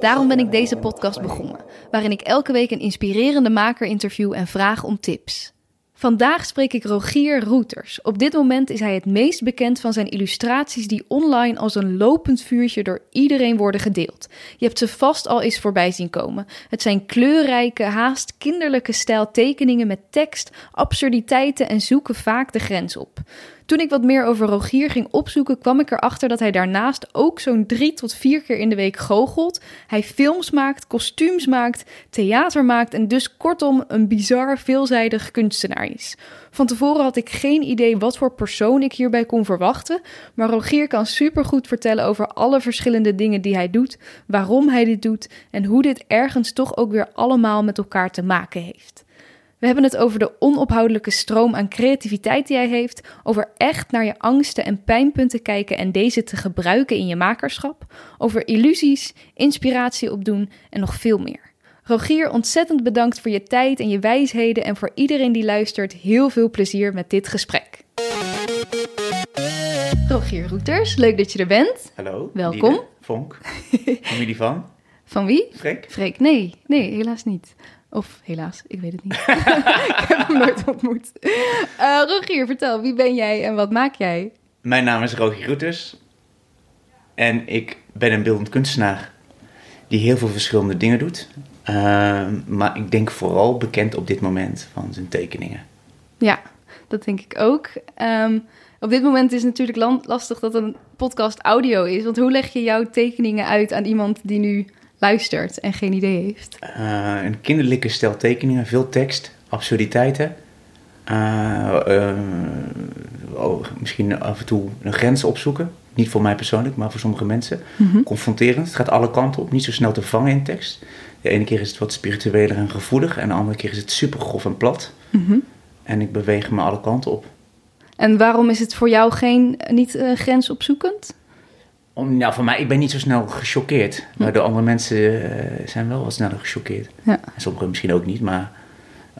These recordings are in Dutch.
Daarom ben ik deze podcast begonnen, waarin ik elke week een inspirerende maker interview en vraag om tips. Vandaag spreek ik Rogier Roeters. Op dit moment is hij het meest bekend van zijn illustraties die online als een lopend vuurtje door iedereen worden gedeeld. Je hebt ze vast al eens voorbij zien komen. Het zijn kleurrijke, haast kinderlijke stijl tekeningen met tekst, absurditeiten en zoeken vaak de grens op. Toen ik wat meer over Rogier ging opzoeken, kwam ik erachter dat hij daarnaast ook zo'n drie tot vier keer in de week goochelt. Hij films maakt, kostuums maakt, theater maakt en dus kortom een bizar veelzijdig kunstenaar is. Van tevoren had ik geen idee wat voor persoon ik hierbij kon verwachten, maar Rogier kan supergoed vertellen over alle verschillende dingen die hij doet, waarom hij dit doet en hoe dit ergens toch ook weer allemaal met elkaar te maken heeft. We hebben het over de onophoudelijke stroom aan creativiteit die hij heeft, over echt naar je angsten en pijnpunten kijken en deze te gebruiken in je makerschap, over illusies, inspiratie opdoen en nog veel meer. Rogier, ontzettend bedankt voor je tijd en je wijsheden en voor iedereen die luistert, heel veel plezier met dit gesprek. Rogier Roeters, leuk dat je er bent. Hallo. Welkom. Diede, Vonk. Familie van? Van wie? Freek? Freek, nee, nee, helaas niet. Of helaas, ik weet het niet. ik heb hem nooit ontmoet. Uh, Rogier, vertel, wie ben jij en wat maak jij? Mijn naam is Rogier Roeters. En ik ben een beeldend kunstenaar die heel veel verschillende dingen doet. Uh, maar ik denk vooral bekend op dit moment van zijn tekeningen. Ja, dat denk ik ook. Um, op dit moment is het natuurlijk lastig dat een podcast audio is. Want hoe leg je jouw tekeningen uit aan iemand die nu luistert en geen idee heeft? Uh, een kinderlijke stel tekeningen, veel tekst, absurditeiten. Uh, uh, oh, misschien af en toe een grens opzoeken. Niet voor mij persoonlijk, maar voor sommige mensen. Mm -hmm. Confronterend. Het gaat alle kanten op. Niet zo snel te vangen in tekst. De ene keer is het wat spiritueler en gevoelig. En de andere keer is het super grof en plat. Mm -hmm. En ik beweeg me alle kanten op. En waarom is het voor jou geen, niet grensopzoekend? Om, nou, voor mij, ik ben niet zo snel gechoqueerd. Maar de andere mensen uh, zijn wel wat sneller gechoqueerd. Ja. En sommigen misschien ook niet, maar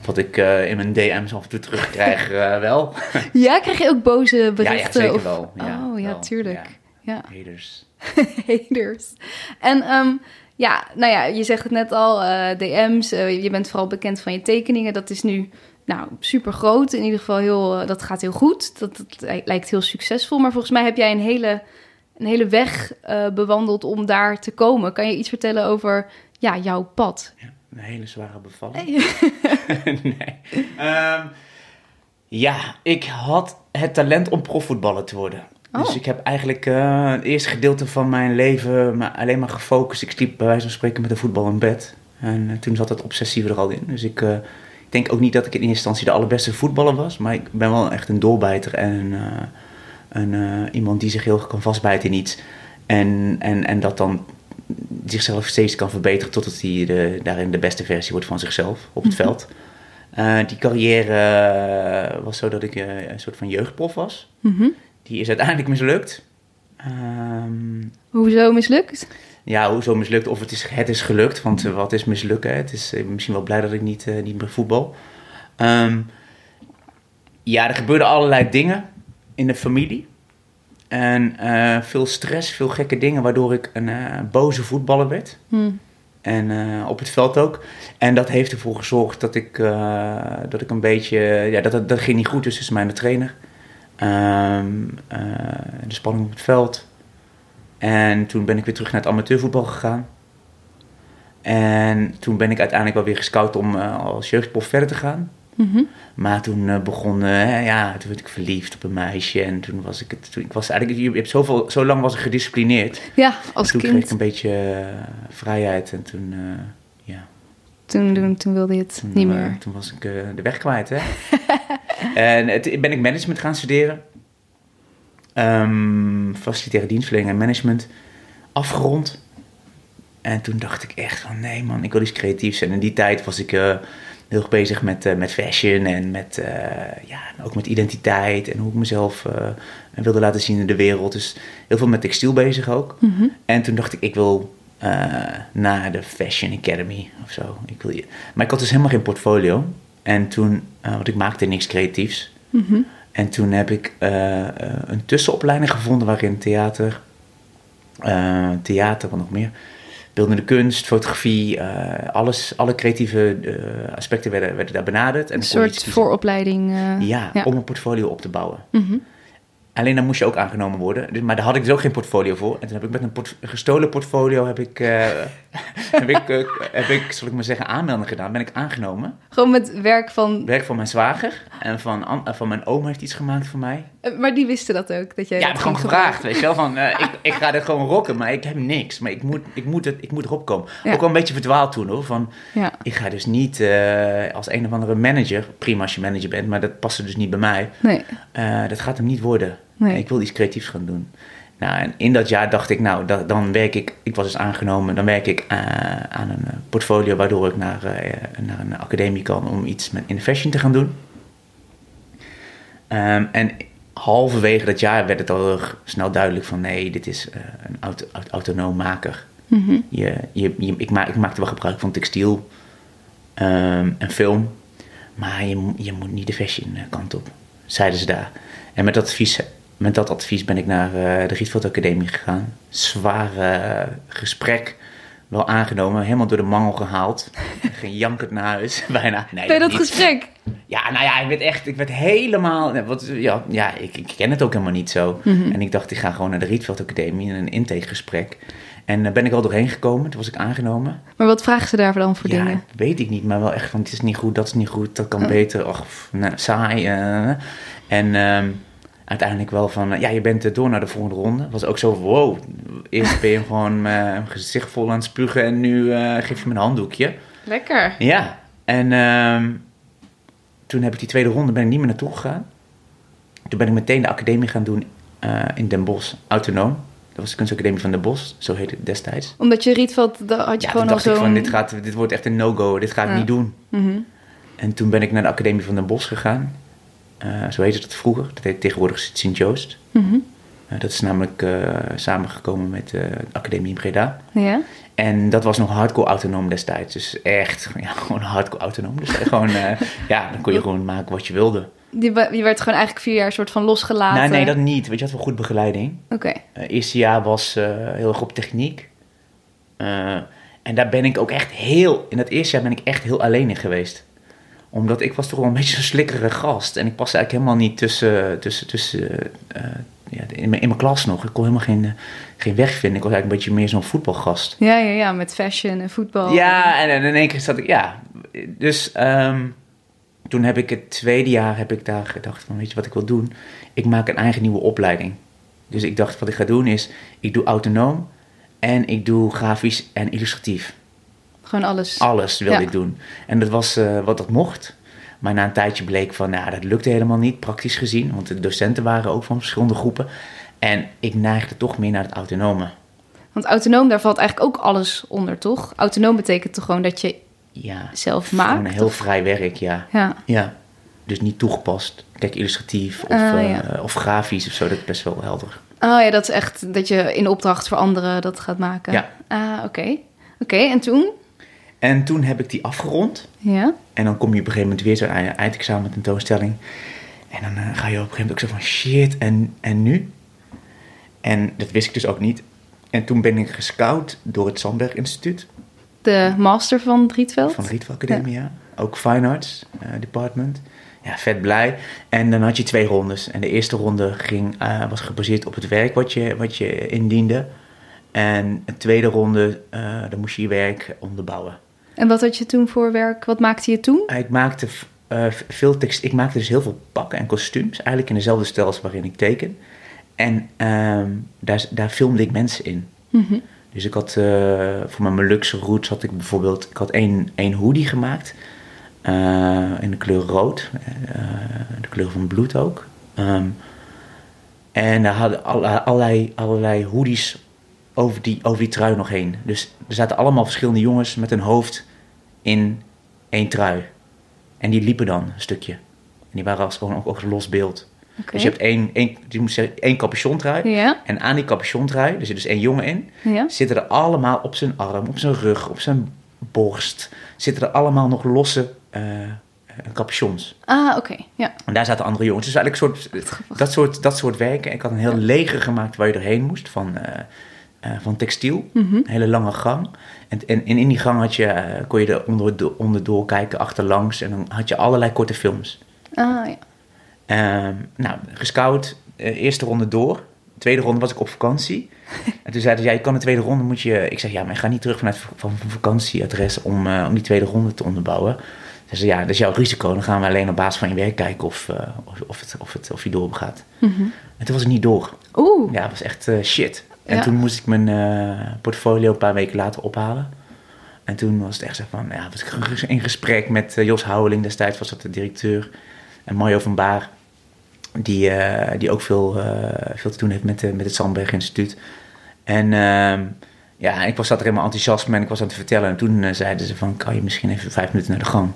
wat ik uh, in mijn DM's af en toe terugkrijg, uh, wel. Ja, krijg je ook boze berichten? Ja, ja zeker wel. Ja, oh, ja, wel. tuurlijk. Ja. Ja. Haters. Haters. En um, ja, nou ja, je zegt het net al, DM's. je bent vooral bekend van je tekeningen. Dat is nu nou, super groot. In ieder geval heel, dat gaat heel goed. Dat, dat, lijkt heel succesvol. Maar volgens mij heb jij een hele, een hele weg uh, bewandeld om daar te komen. Kan je iets vertellen over ja, jouw pad? Ja, een hele zware bevalling. nee. Um, ja, ik had het talent om profvoetballer te worden. Oh. Dus ik heb eigenlijk uh, het eerste gedeelte van mijn leven maar alleen maar gefocust. Ik sliep bij wijze van spreken met de voetbal in bed. En uh, toen zat het obsessieve er al in. Dus ik... Uh, ik denk ook niet dat ik in eerste instantie de allerbeste voetballer was, maar ik ben wel echt een doorbijter en een, uh, uh, iemand die zich heel kan vastbijten in iets. En, en, en dat dan zichzelf steeds kan verbeteren totdat hij de, daarin de beste versie wordt van zichzelf op het mm -hmm. veld. Uh, die carrière was zo dat ik een soort van jeugdprof was. Mm -hmm. Die is uiteindelijk mislukt. Um, Hoezo mislukt? ja, hoezo mislukt of het is, het is gelukt. Want wat is mislukken? Het is, misschien wel blij dat ik niet, niet meer voetbal. Um, ja, er gebeurden allerlei dingen in de familie. En uh, veel stress, veel gekke dingen, waardoor ik een boze voetballer werd. Hmm. En op het veld ook. En dat heeft ervoor gezorgd dat ik, dat ik een beetje... Ja, dat, dat, dat ging niet goed dus tussen mij en de trainer. Um, de spanning op het veld. En toen ben ik weer terug naar het amateurvoetbal gegaan. En toen ben ik uiteindelijk wel weer gescout om als jeugdprof verder te gaan. Mm -hmm. Maar toen uh, begon, uh, ja, toen werd ik verliefd op een meisje. En toen was ik het, toen, ik was eigenlijk, je hebt zoveel, zo lang was ik gedisciplineerd. Ja, als toen kind. kreeg ik een beetje vrijheid en toen, ja. Toen, toen, toen wilde je het toen, niet meer. toen was ik de weg kwijt, hè. en het, ben ik management gaan studeren. Um, facilitaire dienstverlening en management afgerond. En toen dacht ik echt van nee man, ik wil iets creatiefs. En in die tijd was ik uh, heel erg bezig met, met fashion en met, ja, ook met identiteit en hoe ik mezelf wilde laten zien in de wereld. Dus heel veel met textiel bezig ook. Mhm. En toen dacht ik, ik wil naar de Fashion Academy of zo. Ik wil, maar ik had dus helemaal geen portfolio. En toen, want ik maakte niks creatiefs. Mhm. En toen heb ik een tussenopleiding gevonden waarin theater, theater, wat nog meer, beeldende kunst, fotografie, uh, alles, alle creatieve uh, aspecten werden, werden daar benaderd. En een soort vooropleiding. Uh, ja, ja, om een portfolio op te bouwen. Mm -hmm. Alleen dan moest je ook aangenomen worden. Dus, maar daar had ik dus ook geen portfolio voor. En toen heb ik met een port gestolen portfolio heb ik, heb, ik, heb ik, zal ik maar zeggen, aanmelding gedaan. Ben ik aangenomen. Gewoon met werk van... Werk van mijn zwager. En van, van mijn oom heeft iets gemaakt voor mij. Uh, maar die wisten dat ook? Dat jij ja, dat gewoon gevraagd. Weet je wel, van ik, ik ga dit gewoon rocken, maar ik heb niks. Maar ik moet, ik moet, het, ik moet erop komen. Ja. Ook wel een beetje verdwaald toen hoor. Van, ja. Ik ga dus niet als een of andere manager, prima als je manager bent, maar dat paste dus niet bij mij. Nee. dat gaat hem niet worden. Nee. Ik wil iets creatiefs gaan doen. Nou, en in dat jaar dacht ik, nou, dat, dan werk ik, ik was dus aangenomen, dan werk ik uh, aan een portfolio waardoor ik naar, uh, naar een academie kan om iets met in fashion te gaan doen. Um, en halverwege dat jaar werd het al snel duidelijk van nee, dit is uh, een auto, autonoom maker. Mm -hmm. je, je, je, ik, maak, ik maakte wel gebruik van textiel um, en film, maar je, je moet niet de fashion kant op, zeiden ze daar. En met dat advies, met dat advies ben ik naar uh, de Rietveld Academie gegaan. Zwaar uh, gesprek, wel aangenomen, helemaal door de mangel gehaald. Geen jankend naar huis, bijna. Nee, Bij dat niet. gesprek? Ja, nou ja, ik werd echt, ik werd helemaal, wat, ja, ja ik, ik ken het ook helemaal niet zo. Mm -hmm. En ik dacht, ik ga gewoon naar de Rietveld Academie in een intakegesprek. En daar ben ik al doorheen gekomen, toen was ik aangenomen. Maar wat vragen ze daarvoor dan voor ja, dingen? weet ik niet, maar wel echt van, het is niet goed, dat is niet goed, dat kan oh. beter. Och, nou, saai. Uh, en... Um, uiteindelijk wel van, ja, je bent door naar de volgende ronde. was ook zo, wow, eerst ben je gewoon mijn gezicht vol aan het spugen en nu uh, geef je me een handdoekje. Lekker. Ja, en um, toen heb ik die tweede ronde ben ik niet meer naartoe gegaan. Toen ben ik meteen de academie gaan doen uh, in Den Bosch, autonoom. Dat was de kunstacademie van Den Bosch, zo heette het destijds. Omdat je Rietveld, daar had je ja, gewoon toen dacht ik van, dit, gaat, dit wordt echt een no-go, dit ga ik Ja. niet doen. Mm -hmm. En toen ben ik naar de academie van Den Bosch gegaan. Uh, zo heette het vroeger. Dat heet tegenwoordig Sint-Joost. Mm -hmm. uh, dat is namelijk uh, samengekomen met de Academie in Breda. Ja. En dat was nog hardcore autonoom destijds. Dus echt, ja, gewoon hardcore autonoom. Dus gewoon, ja, dan kon je gewoon maken wat je wilde. Je werd gewoon eigenlijk vier jaar soort van losgelaten? Nee, nee, dat niet. Want je had wel goed begeleiding. Oké. Eerste jaar was heel erg op techniek. en daar ben ik ook echt heel... In dat eerste jaar ben ik echt heel alleen in geweest omdat ik was toch wel een beetje zo'n slikkere gast. En ik paste eigenlijk helemaal niet tussen, tussen, tussen uh, ja, in, mijn, in mijn klas nog. Ik kon helemaal geen, uh, geen weg vinden. Ik was eigenlijk een beetje meer zo'n voetbalgast. Ja, ja, ja, met fashion en voetbal. Ja, en, en in één keer zat ik, ja. Dus um, toen heb ik het tweede jaar heb ik daar gedacht van, weet je wat ik wil doen? Ik maak een eigen nieuwe opleiding. Dus ik dacht, wat ik ga doen is, ik doe autonoom en ik doe grafisch en illustratief. Gewoon alles. Alles wilde Ja. ik doen. En dat was uh, wat dat mocht. Maar na een tijdje bleek van, nou, dat lukte helemaal niet, praktisch gezien. Want de docenten waren ook van verschillende groepen. En ik neigde toch meer naar het autonome. Want autonoom, daar valt eigenlijk ook alles onder, toch? Autonoom betekent toch gewoon dat je Ja, zelf gewoon maakt? een heel of- vrij werk, ja. Ja. Ja, dus niet toegepast. Kijk, illustratief of, Ah, eh, ja. of grafisch of zo, dat is best wel helder. Oh ja, dat is echt dat je in opdracht voor anderen dat gaat maken. Ja. Ah, oké. Oké, en toen? En toen heb ik die afgerond. Ja. En dan kom je op een gegeven moment weer zo'n ei- eindexamen tentoonstelling. En dan eh, ga je op een gegeven moment ook zo van shit, en, en nu? En dat wist ik dus ook niet. En toen ben ik gescout door het Sandberg Instituut De master van Rietveld? van de Rietveld Academie, ja. Ook Fine Arts eh, Department. Ja, vet blij. En dan had je twee rondes. En de eerste ronde ging, eh, was gebaseerd op het werk wat je, wat je indiende. En de tweede ronde, dan moest je je werk onderbouwen. En wat had je toen voor werk? Wat maakte je toen? Ik maakte eh, veel tekst. Ik maakte dus heel veel pakken en kostuums. Eigenlijk in dezelfde stijl als waarin ik teken. En ehm, daar, daar filmde ik mensen in. Mhm. Dus ik had eh, voor mijn Molukse roots had ik bijvoorbeeld... Ik had één, één hoodie gemaakt. eh, in de kleur rood. de kleur van bloed ook. Ehm, en daar hadden alle- allerlei, allerlei hoodies over die, over die trui nog heen. Dus er zaten allemaal verschillende jongens met een hoofd in één trui. En die liepen dan een stukje. En die waren als, gewoon ook, ook los beeld. Dus je hebt één, één, je moet zeggen, één capuchontrui. Ja. En aan die capuchontrui, er zit dus één jongen in, Ja. zitten er allemaal op zijn arm, op zijn rug, op zijn borst, zitten er allemaal nog losse eh, capuchons. Ah, oké. Ja. En daar zaten andere jongens. Dus eigenlijk soort, dat, soort, dat soort werken. Ik had een heel leger gemaakt waar je doorheen moest van, eh, van textiel. Mhm. Een hele lange gang. En, en, en in die gang had je, eh, kon je er onder, onderdoor kijken, achterlangs. En dan had je allerlei korte films. Ah, ja. Ehm, nou, gescout, eh, eerste ronde door. Tweede ronde was ik op vakantie. En toen zeiden ze, ja, je kan de tweede ronde, moet je... Ik zeg, ja, maar ik ga niet terug vanuit van van vakantieadres om, eh, om die tweede ronde te onderbouwen. Ze zei, ja, dat is jouw risico. Dan gaan we alleen op basis van je werk kijken of, eh, of, of, het, of, het, of je doorgaat. Mhm. En toen was ik niet door. Oeh. Ja, het was echt eh, shit. En Ja. toen moest ik mijn eh, portfolio een paar weken later ophalen. En toen was het echt zo van, ja, was ik in gesprek met eh, Jos Houweling, destijds was dat de directeur. En Mario van Baar, die, eh, die ook veel, veel te doen heeft met, met het Sandberg Instituut. En ehm, ja, ik was zat er helemaal enthousiasme en ik was aan het vertellen. En toen zeiden ze van, kan je misschien even vijf minuten naar de gang?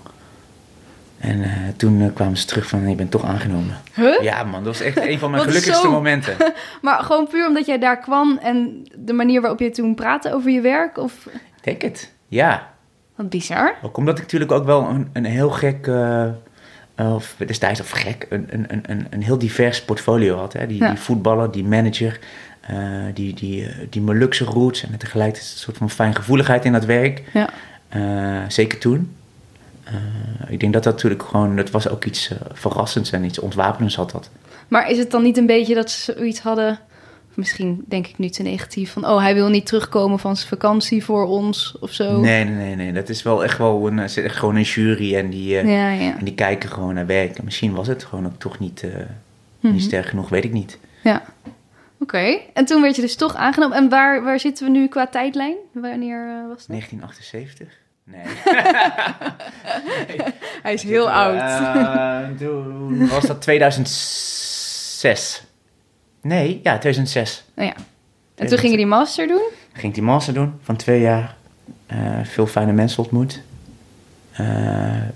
En eh, toen eh, kwamen ze terug van, je bent toch aangenomen. Huh? Ja man, dat was echt een van mijn gelukkigste zo- momenten. Maar gewoon puur omdat jij daar kwam en de manier waarop je toen praatte over je werk? Of Ik denk het, ja. wat bizar. Ook omdat ik natuurlijk ook wel een, een heel gek, eh, of destijds of gek, een, een, een- een, heel divers portfolio had. Hè? Die, Ja. die voetballer, die manager, die, die, die Molukse roots en tegelijkertijd een soort van fijngevoeligheid in dat werk. Ja. Zeker toen. Eh, ik denk dat dat natuurlijk gewoon, dat was ook iets eh, verrassends en iets ontwapenends had dat. Maar is het dan niet een beetje dat ze zoiets hadden... Misschien denk ik nu te negatief van... oh, hij wil niet terugkomen van zijn vakantie voor ons of zo. Nee, nee, nee, nee. Dat is wel echt wel een, zit echt gewoon een jury en die, eh, Ja, ja. en die kijken gewoon naar werk. En misschien was het gewoon ook toch niet, eh, Mhm. niet sterk genoeg, weet ik niet. Ja. Oké. En toen werd je dus toch aangenomen. En waar, waar zitten we nu qua tijdlijn? Wanneer eh, was dat? 1978? Nee. Hij is heel oud. Eh, toen was dat 2006. Nee, ja, 2006. Nou ja. En toen ging je die master doen? Ging ik die master doen van twee jaar. Eh, veel fijne mensen ontmoet. Eh,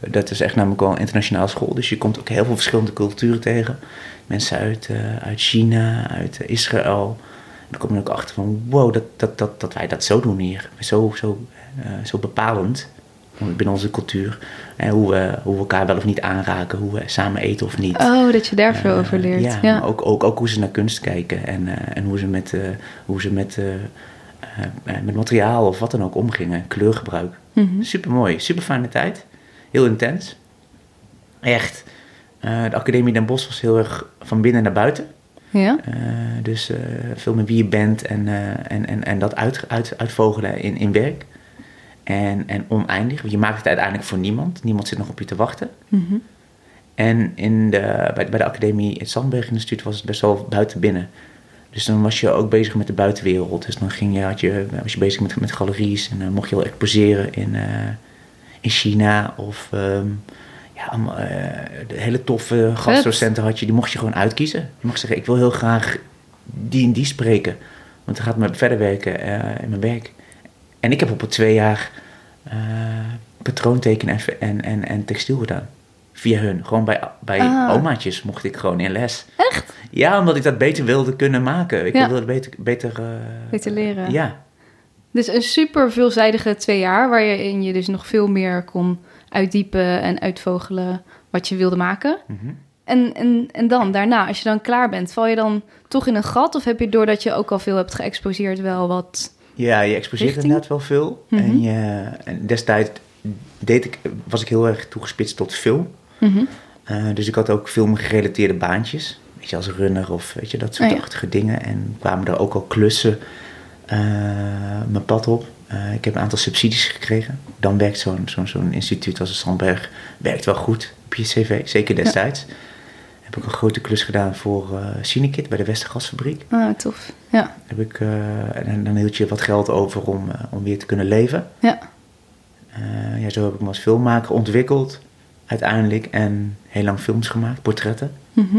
dat is echt namelijk wel een internationale school. Dus je komt ook heel veel verschillende culturen tegen. Mensen uit, eh, uit China, uit eh, Israël. En dan kom je ook achter van... Wow, dat, dat, dat, dat wij dat zo doen hier. Zo, zo, eh, zo bepalend binnen onze cultuur. En hoe, we, hoe we elkaar wel of niet aanraken. Hoe we samen eten of niet. Oh, dat je daar veel Eh, over leert. Ja, ook, ook, ook hoe ze naar kunst kijken en, eh, en hoe ze met, eh, hoe ze met, eh, eh, eh, met materiaal of wat dan ook omgingen. Kleurgebruik. Mhm. Super mooi, super fijne tijd. Heel intens. Echt. Eh, de Academie Den Bosch was heel erg van binnen naar buiten. Ja? Eh, dus eh, veel met wie je bent en, eh, en, en, en dat uit, uit, uitvogelen in, in werk. En, en oneindig. Want je maakt het uiteindelijk voor niemand. Niemand zit nog op je te wachten. Mhm. En in de, bij, bij de academie, het Sandberg Instituut, was het best wel buiten binnen. Dus dan was je ook bezig met de buitenwereld. Dus dan ging je, had je, was je bezig met, met galeries en dan mocht je wel exposeren in, eh, in China. Of ehm, ja, eh, de hele toffe gastdocenten had je, die mocht je gewoon uitkiezen. Je mag zeggen, ik wil heel graag die en die spreken. Want dan gaat me verder werken eh, in mijn werk. En ik heb op het twee jaar eh patroontekenen en, en, en, en textiel gedaan. Via hun. Gewoon bij, bij Ah. omaatjes mocht ik gewoon in les. Echt? Ja, omdat ik dat beter wilde kunnen maken. Ik Ja. wilde het beter... Beter, eh, Beter leren. Ja. Dus een super veelzijdige twee jaar... waarin je dus nog veel meer kon uitdiepen en uitvogelen... wat je wilde maken. Mhm. En, en, en dan, daarna, als je dan klaar bent... val je dan toch in een gat? Of heb je doordat je ook al veel hebt geëxposeerd... wel wat... Ja, je exposeert Richting? inderdaad wel veel. Mhm. en, je, en destijds deed ik, was ik heel erg toegespitst tot film. Mhm. Eh, dus ik had ook filmgerelateerde baantjes. Weet je, als runner of weet je, dat soort Oh ja. achtige dingen. En kwamen er ook al klussen eh, mijn pad op. Eh, ik heb een aantal subsidies gekregen. Dan werkt zo'n zo'n zo'n instituut als de Sandberg werkt wel goed op je cv. Zeker destijds. Heb ik een grote klus gedaan voor eh Cinekit bij de Westergasfabriek. Ah, tof. Ja, Heb ik, eh, en dan hield je wat geld over om, eh, om weer te kunnen leven. ja. Ja, zo heb ik me als filmmaker ontwikkeld. Uiteindelijk. En heel lang films gemaakt, portretten. Mhm.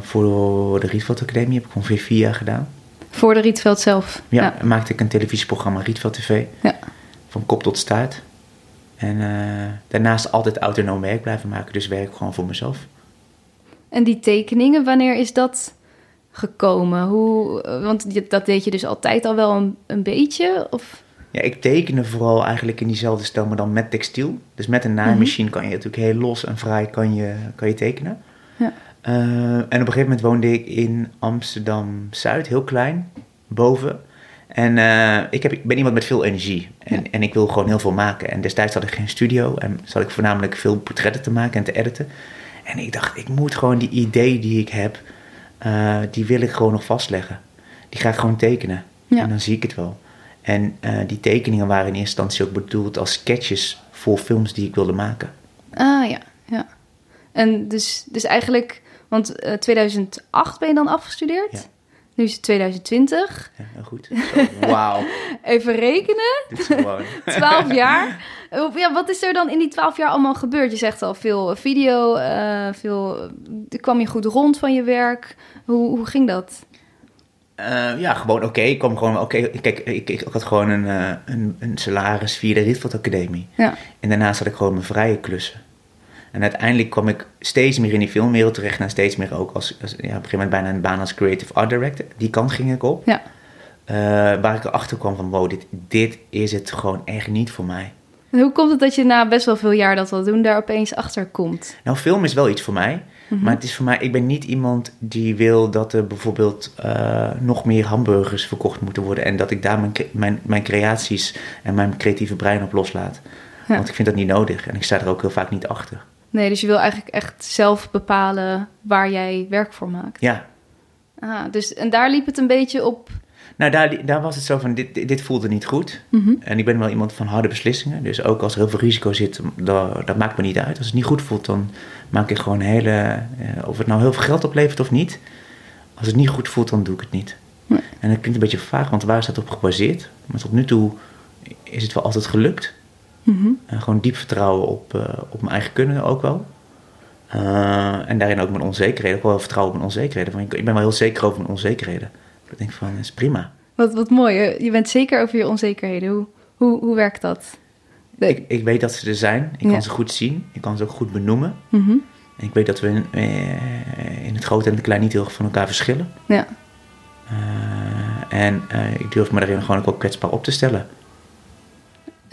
Voor de Rietveld Academie heb ik ongeveer vier jaar gedaan. Voor de Rietveld zelf. Ja, Ja. maakte ik een televisieprogramma Rietveld TV. Ja. Van kop tot staart. En daarnaast altijd autonoom werk blijven maken. Dus werk gewoon voor mezelf. En die tekeningen, wanneer is dat gekomen? Hoe, want dat deed je dus altijd al wel een, een beetje? Of? Ja, ik tekende vooral eigenlijk in diezelfde stijl, maar dan met textiel. Dus met een naaimachine kan je natuurlijk heel los en vrij kan je, kan je tekenen. Ja. Uh, en op een gegeven moment woonde ik in Amsterdam-Zuid, heel klein, boven. En uh, ik, heb, ik ben iemand met veel energie en, en ik wil gewoon heel veel maken. En destijds had ik geen studio en zat ik voornamelijk veel portretten te maken en te editen. En ik dacht, ik moet gewoon die idee die ik heb, uh, die wil ik gewoon nog vastleggen. Die ga ik gewoon tekenen. Ja. En dan zie ik het wel. En uh, die tekeningen waren in eerste instantie ook bedoeld als sketches voor films die ik wilde maken. Ah ja, ja. En dus, dus eigenlijk, want uh, 2008 ben je dan afgestudeerd? Ja. Nu is het 2020. Ja, goed. Wauw. Even rekenen. Dit is gewoon. 12 jaar. Ja, wat is er dan in die 12 jaar allemaal gebeurd? Je zegt al veel video, uh, veel, kwam je goed rond van je werk. Hoe, hoe ging dat? Uh, ja, gewoon oké. Ik kwam gewoon, oké. Kijk, ik, ik, had gewoon een, uh, een, een, salaris via de Rietveld Academie. Ja. En daarnaast had ik gewoon mijn vrije klussen. En uiteindelijk kwam ik steeds meer in die filmwereld terecht. En steeds meer ook als, als ja, op een gegeven moment bijna een baan als creative art director. Die kant ging ik op. Ja. Uh, waar ik erachter kwam van, wow, dit, dit is het gewoon echt niet voor mij. En hoe komt het dat je na best wel veel jaar dat wil doen, daar opeens achter komt? Nou, film is wel iets voor mij. Mhm. Maar het is voor mij, ik ben niet iemand die wil dat er bijvoorbeeld uh, nog meer hamburgers verkocht moeten worden. En dat ik daar mijn, mijn, mijn creaties en mijn creatieve brein op loslaat. Want ik vind dat niet nodig en ik sta er ook heel vaak niet achter. Nee, dus je wil eigenlijk echt zelf bepalen waar jij werk voor maakt. Ja. Ah, dus, en daar liep het een beetje op nou, daar, daar was het zo van, dit, dit voelde niet goed. Mhm. En ik ben wel iemand van harde beslissingen. Dus ook als er heel veel risico zit, dat, dat maakt me niet uit. Als het niet goed voelt, dan maak ik gewoon hele... Eh, of het nou heel veel geld oplevert of niet. Als het niet goed voelt, dan doe ik het niet. En dat klinkt een beetje vaag, want waar is dat op gebaseerd? Maar tot nu toe is het wel altijd gelukt. Mhm. En gewoon diep vertrouwen op, uh, op mijn eigen kunnen ook wel. Uh, en daarin ook mijn onzekerheden. Ook wel vertrouwen op mijn onzekerheden. Want ik ben wel heel zeker over mijn onzekerheden. Ik denk van, dat is prima. Wat, wat mooi. Je bent zeker over je onzekerheden. Hoe, hoe, hoe werkt dat? Ik, ik weet dat ze er zijn. Ik kan ze goed zien. Ik kan ze ook goed benoemen. Mhm. En ik weet dat we in, eh, in het grote en het klein niet heel erg van elkaar verschillen. Ja. En ik durf me daarin gewoon ook wel kwetsbaar op te stellen.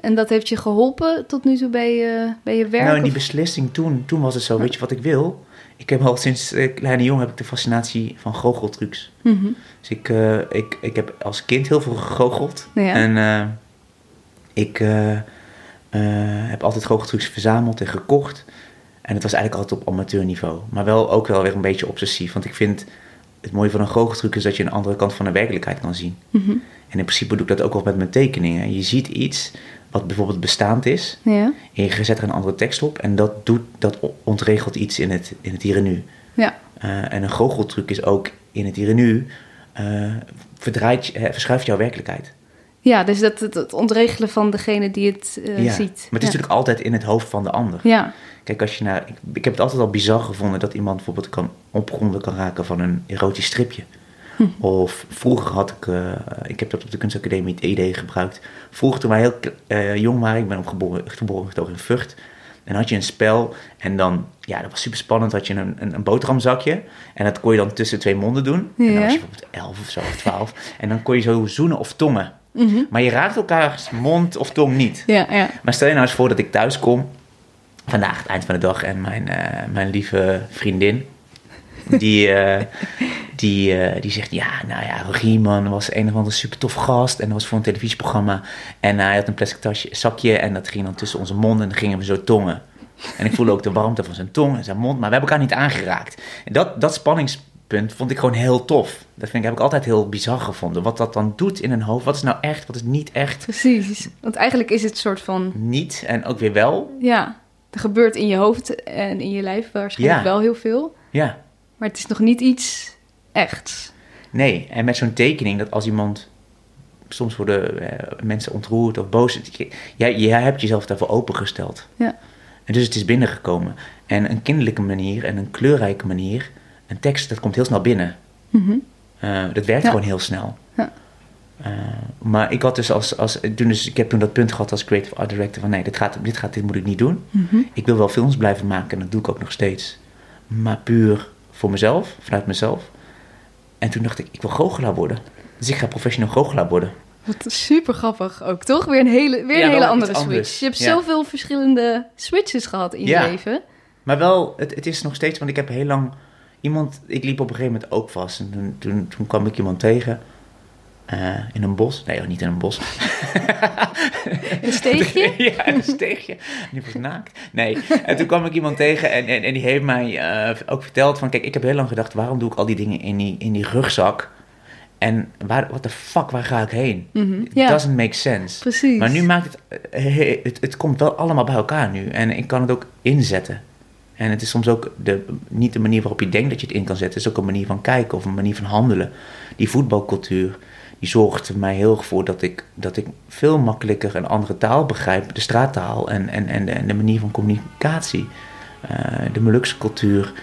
En dat heeft je geholpen tot nu toe bij je, bij je werk? Nou, in die beslissing toen, toen was het zo, weet je wat ik wil? ik heb al sinds uh, kleine jongen heb ik de fascinatie van goocheltrucs. Mm Dus ik, uh, ik, ik heb als kind heel veel gegoocheld. Ja. En uh, ik heb altijd goocheltrucs verzameld en gekocht. En het was eigenlijk altijd op amateurniveau. Maar wel ook wel weer een beetje obsessief. Want ik vind het mooie van een goocheltruc is dat je een andere kant van de werkelijkheid kan zien. Mm -hmm. En in principe doe ik dat ook wel met mijn tekeningen. Je ziet iets wat bijvoorbeeld bestaand is. Ja. En je zet er een andere tekst op en dat, doet, dat ontregelt iets in het, in het hier en nu. Ja. Uh, en een goocheltruc is ook in het hier en nu, uh, verdraait, uh, verschuift jouw werkelijkheid. Ja, dus dat, het, ontregelen van degene die het ja. ziet. Maar het is natuurlijk altijd in het hoofd van de ander. Ja. Kijk, als je naar, ik, ik, heb het altijd al bizar gevonden dat iemand bijvoorbeeld kan opgronden kan raken van een erotisch stripje. Of vroeger had ik, uh, ik heb dat op de kunstacademie het idee gebruikt. Vroeger toen wij heel uh, jong waren, ik ben geboren, geboren in Vught. En had je een spel en dan, ja, dat was super spannend. Had je een, een, een boterhamzakje en dat kon je dan tussen twee monden doen. Ja. En dan was je bijvoorbeeld elf of zo, of twaalf. En dan kon je zo zoenen of tongen. Mm -hmm. Maar je raakt elkaars mond of tong niet. Ja, ja. Maar stel je nou eens voor dat ik thuis kom, vandaag het eind van de dag, en mijn, uh, mijn lieve vriendin, die, uh, die, uh, die zegt, ja, nou ja, Riemann was een of andere super tof gast. En dat was voor een televisieprogramma. En hij had een plastic tasje, zakje en dat ging dan tussen onze monden en dan gingen we zo tongen. En ik voelde ook de warmte van zijn tong en zijn mond, maar we hebben elkaar niet aangeraakt. En dat, dat spanningspunt vond ik gewoon heel tof. Dat vind ik, heb ik altijd heel bizar gevonden. Wat dat dan doet in een hoofd. Wat is nou echt, wat is niet echt? Precies, want eigenlijk is het een soort van... Niet en ook weer wel. Ja, er gebeurt in je hoofd en in je lijf waarschijnlijk wel heel veel. Ja. Maar het is nog niet iets echt. Nee, en met zo'n tekening dat als iemand. Soms worden eh, mensen ontroerd of boos. Jij, jij hebt jezelf daarvoor opengesteld. Ja. En dus het is binnengekomen. En een kinderlijke manier en een kleurrijke manier. Een tekst, dat komt heel snel binnen. Mm -hmm. uh, dat werkt gewoon heel snel. Ja. maar ik had dus als, als toen dus, ik heb toen dat punt gehad als creative art director van nee, dit gaat, dit gaat, dit moet ik niet doen. Mhm. Ik wil wel films blijven maken en dat doe ik ook nog steeds. Maar puur voor mezelf, vanuit mezelf. En toen dacht ik, ik wil goochelaar worden. Dus ik ga professioneel goochelaar worden. Wat super grappig ook, toch? Weer een hele, weer een hele andere switch. Je hebt zoveel verschillende switches gehad in je leven. Maar wel, het, het is nog steeds, want ik heb heel lang iemand, ik liep op een gegeven moment ook vast. En toen, toen, toen kwam ik iemand tegen uh, in een bos. Nee, niet in een bos. een steegje? ja, een steegje. Die was naakt. Nee, en toen kwam ik iemand tegen en, en, en die heeft mij uh, ook verteld van... Kijk, ik heb heel lang gedacht, waarom doe ik al die dingen in die, in die rugzak? En waar, what the fuck, waar ga ik heen? Mm It doesn't make sense. Precies. Maar nu maakt het, eh, het, het komt wel allemaal bij elkaar nu. En ik kan het ook inzetten. En het is soms ook de, niet de manier waarop je denkt dat je het in kan zetten. Het is ook een manier van kijken of een manier van handelen. Die voetbalcultuur, die zorgt er mij heel erg voor dat ik, dat ik veel makkelijker een andere taal begrijp. De straattaal en, en, en, de, en de manier van communicatie. Uh, de Molukse cultuur,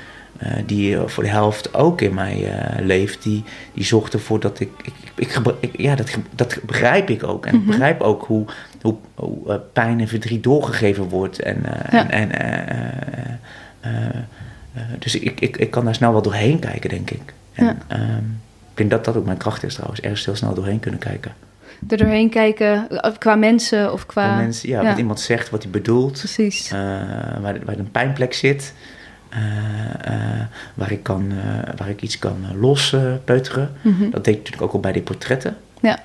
uh, die voor de helft ook in mij uh, leeft, die, die zorgt ervoor dat ik. ik, ik, ja, dat, dat begrijp ik ook. En ik mhm. begrijp ook hoe, hoe, hoe pijn en verdriet doorgegeven wordt. En, ja. en, en dus ik, ik, ik kan daar snel wel doorheen kijken, denk ik. En, ja. um, ik denk dat dat ook mijn kracht is trouwens. Ergens heel snel doorheen kunnen kijken. Er doorheen kijken eh, qua mensen of qua... qua mensen, ja, wat iemand zegt, wat hij bedoelt. Precies. Uh, waar, waar een pijnplek zit. Uh, waar, ik kan, waar ik iets kan lospeuteren. Mm Dat deed ik natuurlijk ook al bij die portretten. Ja.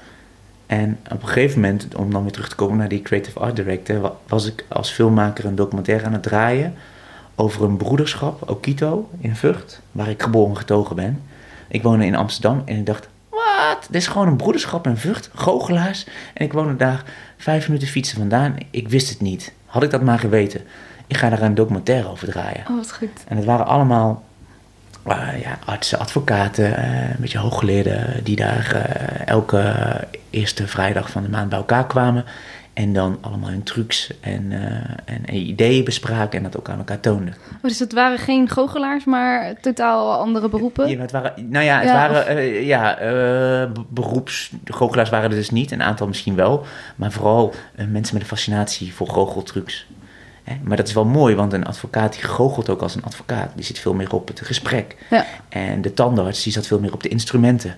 En op een gegeven moment, om dan weer terug te komen naar die creative art director... was ik als filmmaker een documentaire aan het draaien... over een broederschap, Okito, in Vught... waar ik geboren getogen ben... Ik woonde in Amsterdam en ik dacht, wat? Dit is gewoon een broederschap in Vught, goochelaars. En ik woonde daar vijf minuten fietsen vandaan. Ik wist het niet. Had ik dat maar geweten. Ik ga daar een documentaire over draaien. Oh, wat goed. En het waren allemaal uh, ja, artsen, advocaten, uh, een beetje hooggeleerden... die daar uh, elke eerste vrijdag van de maand bij elkaar kwamen... En dan allemaal hun trucs en, uh, en, en, ideeën bespraken en dat ook aan elkaar toonden. Oh, dus het waren geen goochelaars, maar totaal andere beroepen? Ja, het waren, nou ja, het waren uh, ja, uh, beroeps... Goochelaars waren er dus niet, een aantal misschien wel. Maar vooral mensen met een fascinatie voor goocheltrucs. Hè? Maar dat is wel mooi, want een advocaat die goochelt ook als een advocaat. Die zit veel meer op het gesprek. Ja. En de tandarts die zat veel meer op de instrumenten.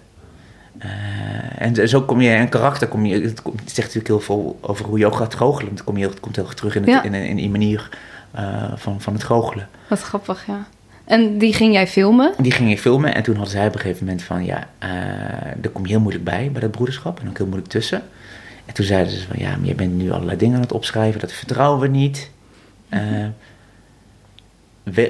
Uh, en zo kom je, een karakter, kom je, het, zegt natuurlijk heel veel over hoe je ook gaat goochelen. Het komt heel, het komt heel erg terug in, het, ja. in, in, die manier uh, van, van het goochelen. Wat grappig, ja. En die ging jij filmen? Die ging ik filmen en toen hadden zij op een gegeven moment van, ja, uh, daar kom je heel moeilijk bij, bij dat broederschap. En ook heel moeilijk tussen. En toen zeiden ze van, ja, maar je bent nu allerlei dingen aan het opschrijven, dat vertrouwen we niet. Mm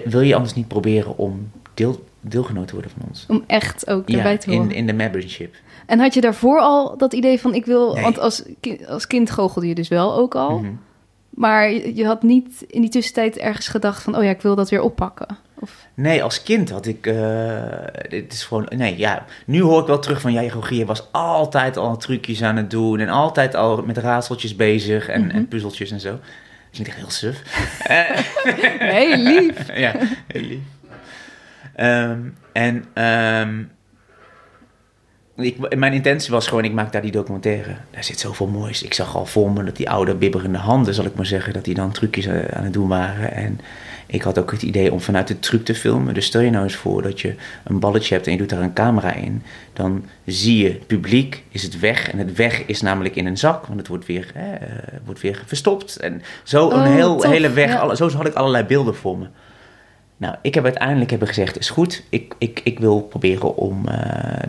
wil je anders niet proberen om deel, deelgenoot te worden van ons. Om echt ook erbij te horen. In, in de membership. En had je daarvoor al dat idee van ik wil... Want als, als kind goochelde je dus wel ook al. Mhm. Maar je had niet in die tussentijd ergens gedacht van... oh ja, ik wil dat weer oppakken. Of... Nee, als kind had ik... Uh, dit is gewoon... Nee, ja, nu hoor ik wel terug van... ja, Rogier was altijd al trucjes aan het doen... en altijd al met raadseltjes bezig en, en mhm. puzzeltjes en zo. Dat is niet heel suf. heel lief. ja, heel lief. Um, en um, ik, mijn intentie was gewoon, ik maak daar die documentaire. Daar zit zoveel moois. Ik zag al voor me dat die oude bibberende handen, zal ik maar zeggen, dat die dan trucjes eh, aan het doen waren. En ik had ook het idee om vanuit de truc te filmen. Dus stel je nou eens voor dat je een balletje hebt en je doet daar een camera in. Dan zie je het publiek, is het weg. En het weg is namelijk in een zak, want het wordt weer, eh, wordt weer verstopt. En zo een oh, heel, hele weg, ja. zo had ik allerlei beelden voor me. Nou, ik heb uiteindelijk hebben gezegd, is goed, ik, ik, ik wil proberen om uh,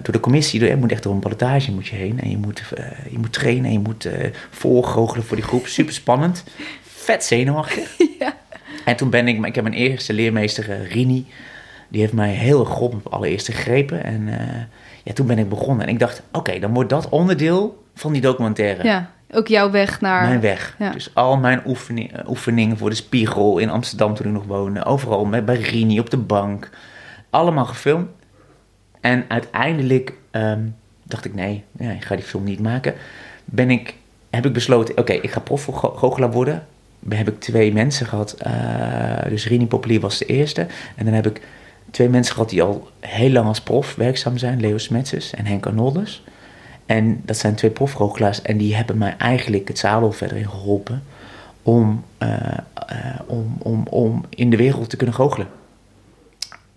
door de commissie, je moet echt door een ballotage moet je heen. En je moet, uh, je moet trainen en je moet uh, voorgoochelen voor die groep. Super spannend, vet zenuwachtig. Ja. En toen ben ik, ik heb mijn eerste leermeester Rini, die heeft mij heel geholpen op allereerste grepen. En ja, toen ben ik begonnen. En ik dacht, oké, dan wordt dat onderdeel van die documentaire. Ja. Ook jouw weg naar... Mijn weg. Dus al mijn oefening, eh, oefeningen voor de spiegel in Amsterdam toen ik nog woonde. Overal met, bij Rini op de bank. Allemaal gefilmd. En uiteindelijk um, dacht ik, nee, nee, ik ga die film niet maken. Ben ik, heb ik besloten, oké, ik ga profgoochelaar worden. Dan heb ik twee mensen gehad. Uh, dus Rini Populier was de eerste. En dan heb ik twee mensen gehad die al heel lang als prof werkzaam zijn. Leo Smetses en Henk Arnoldus. En dat zijn twee profgoochelaars en die hebben mij eigenlijk het zadel verder in geholpen om, om, om, om in de wereld te kunnen goochelen.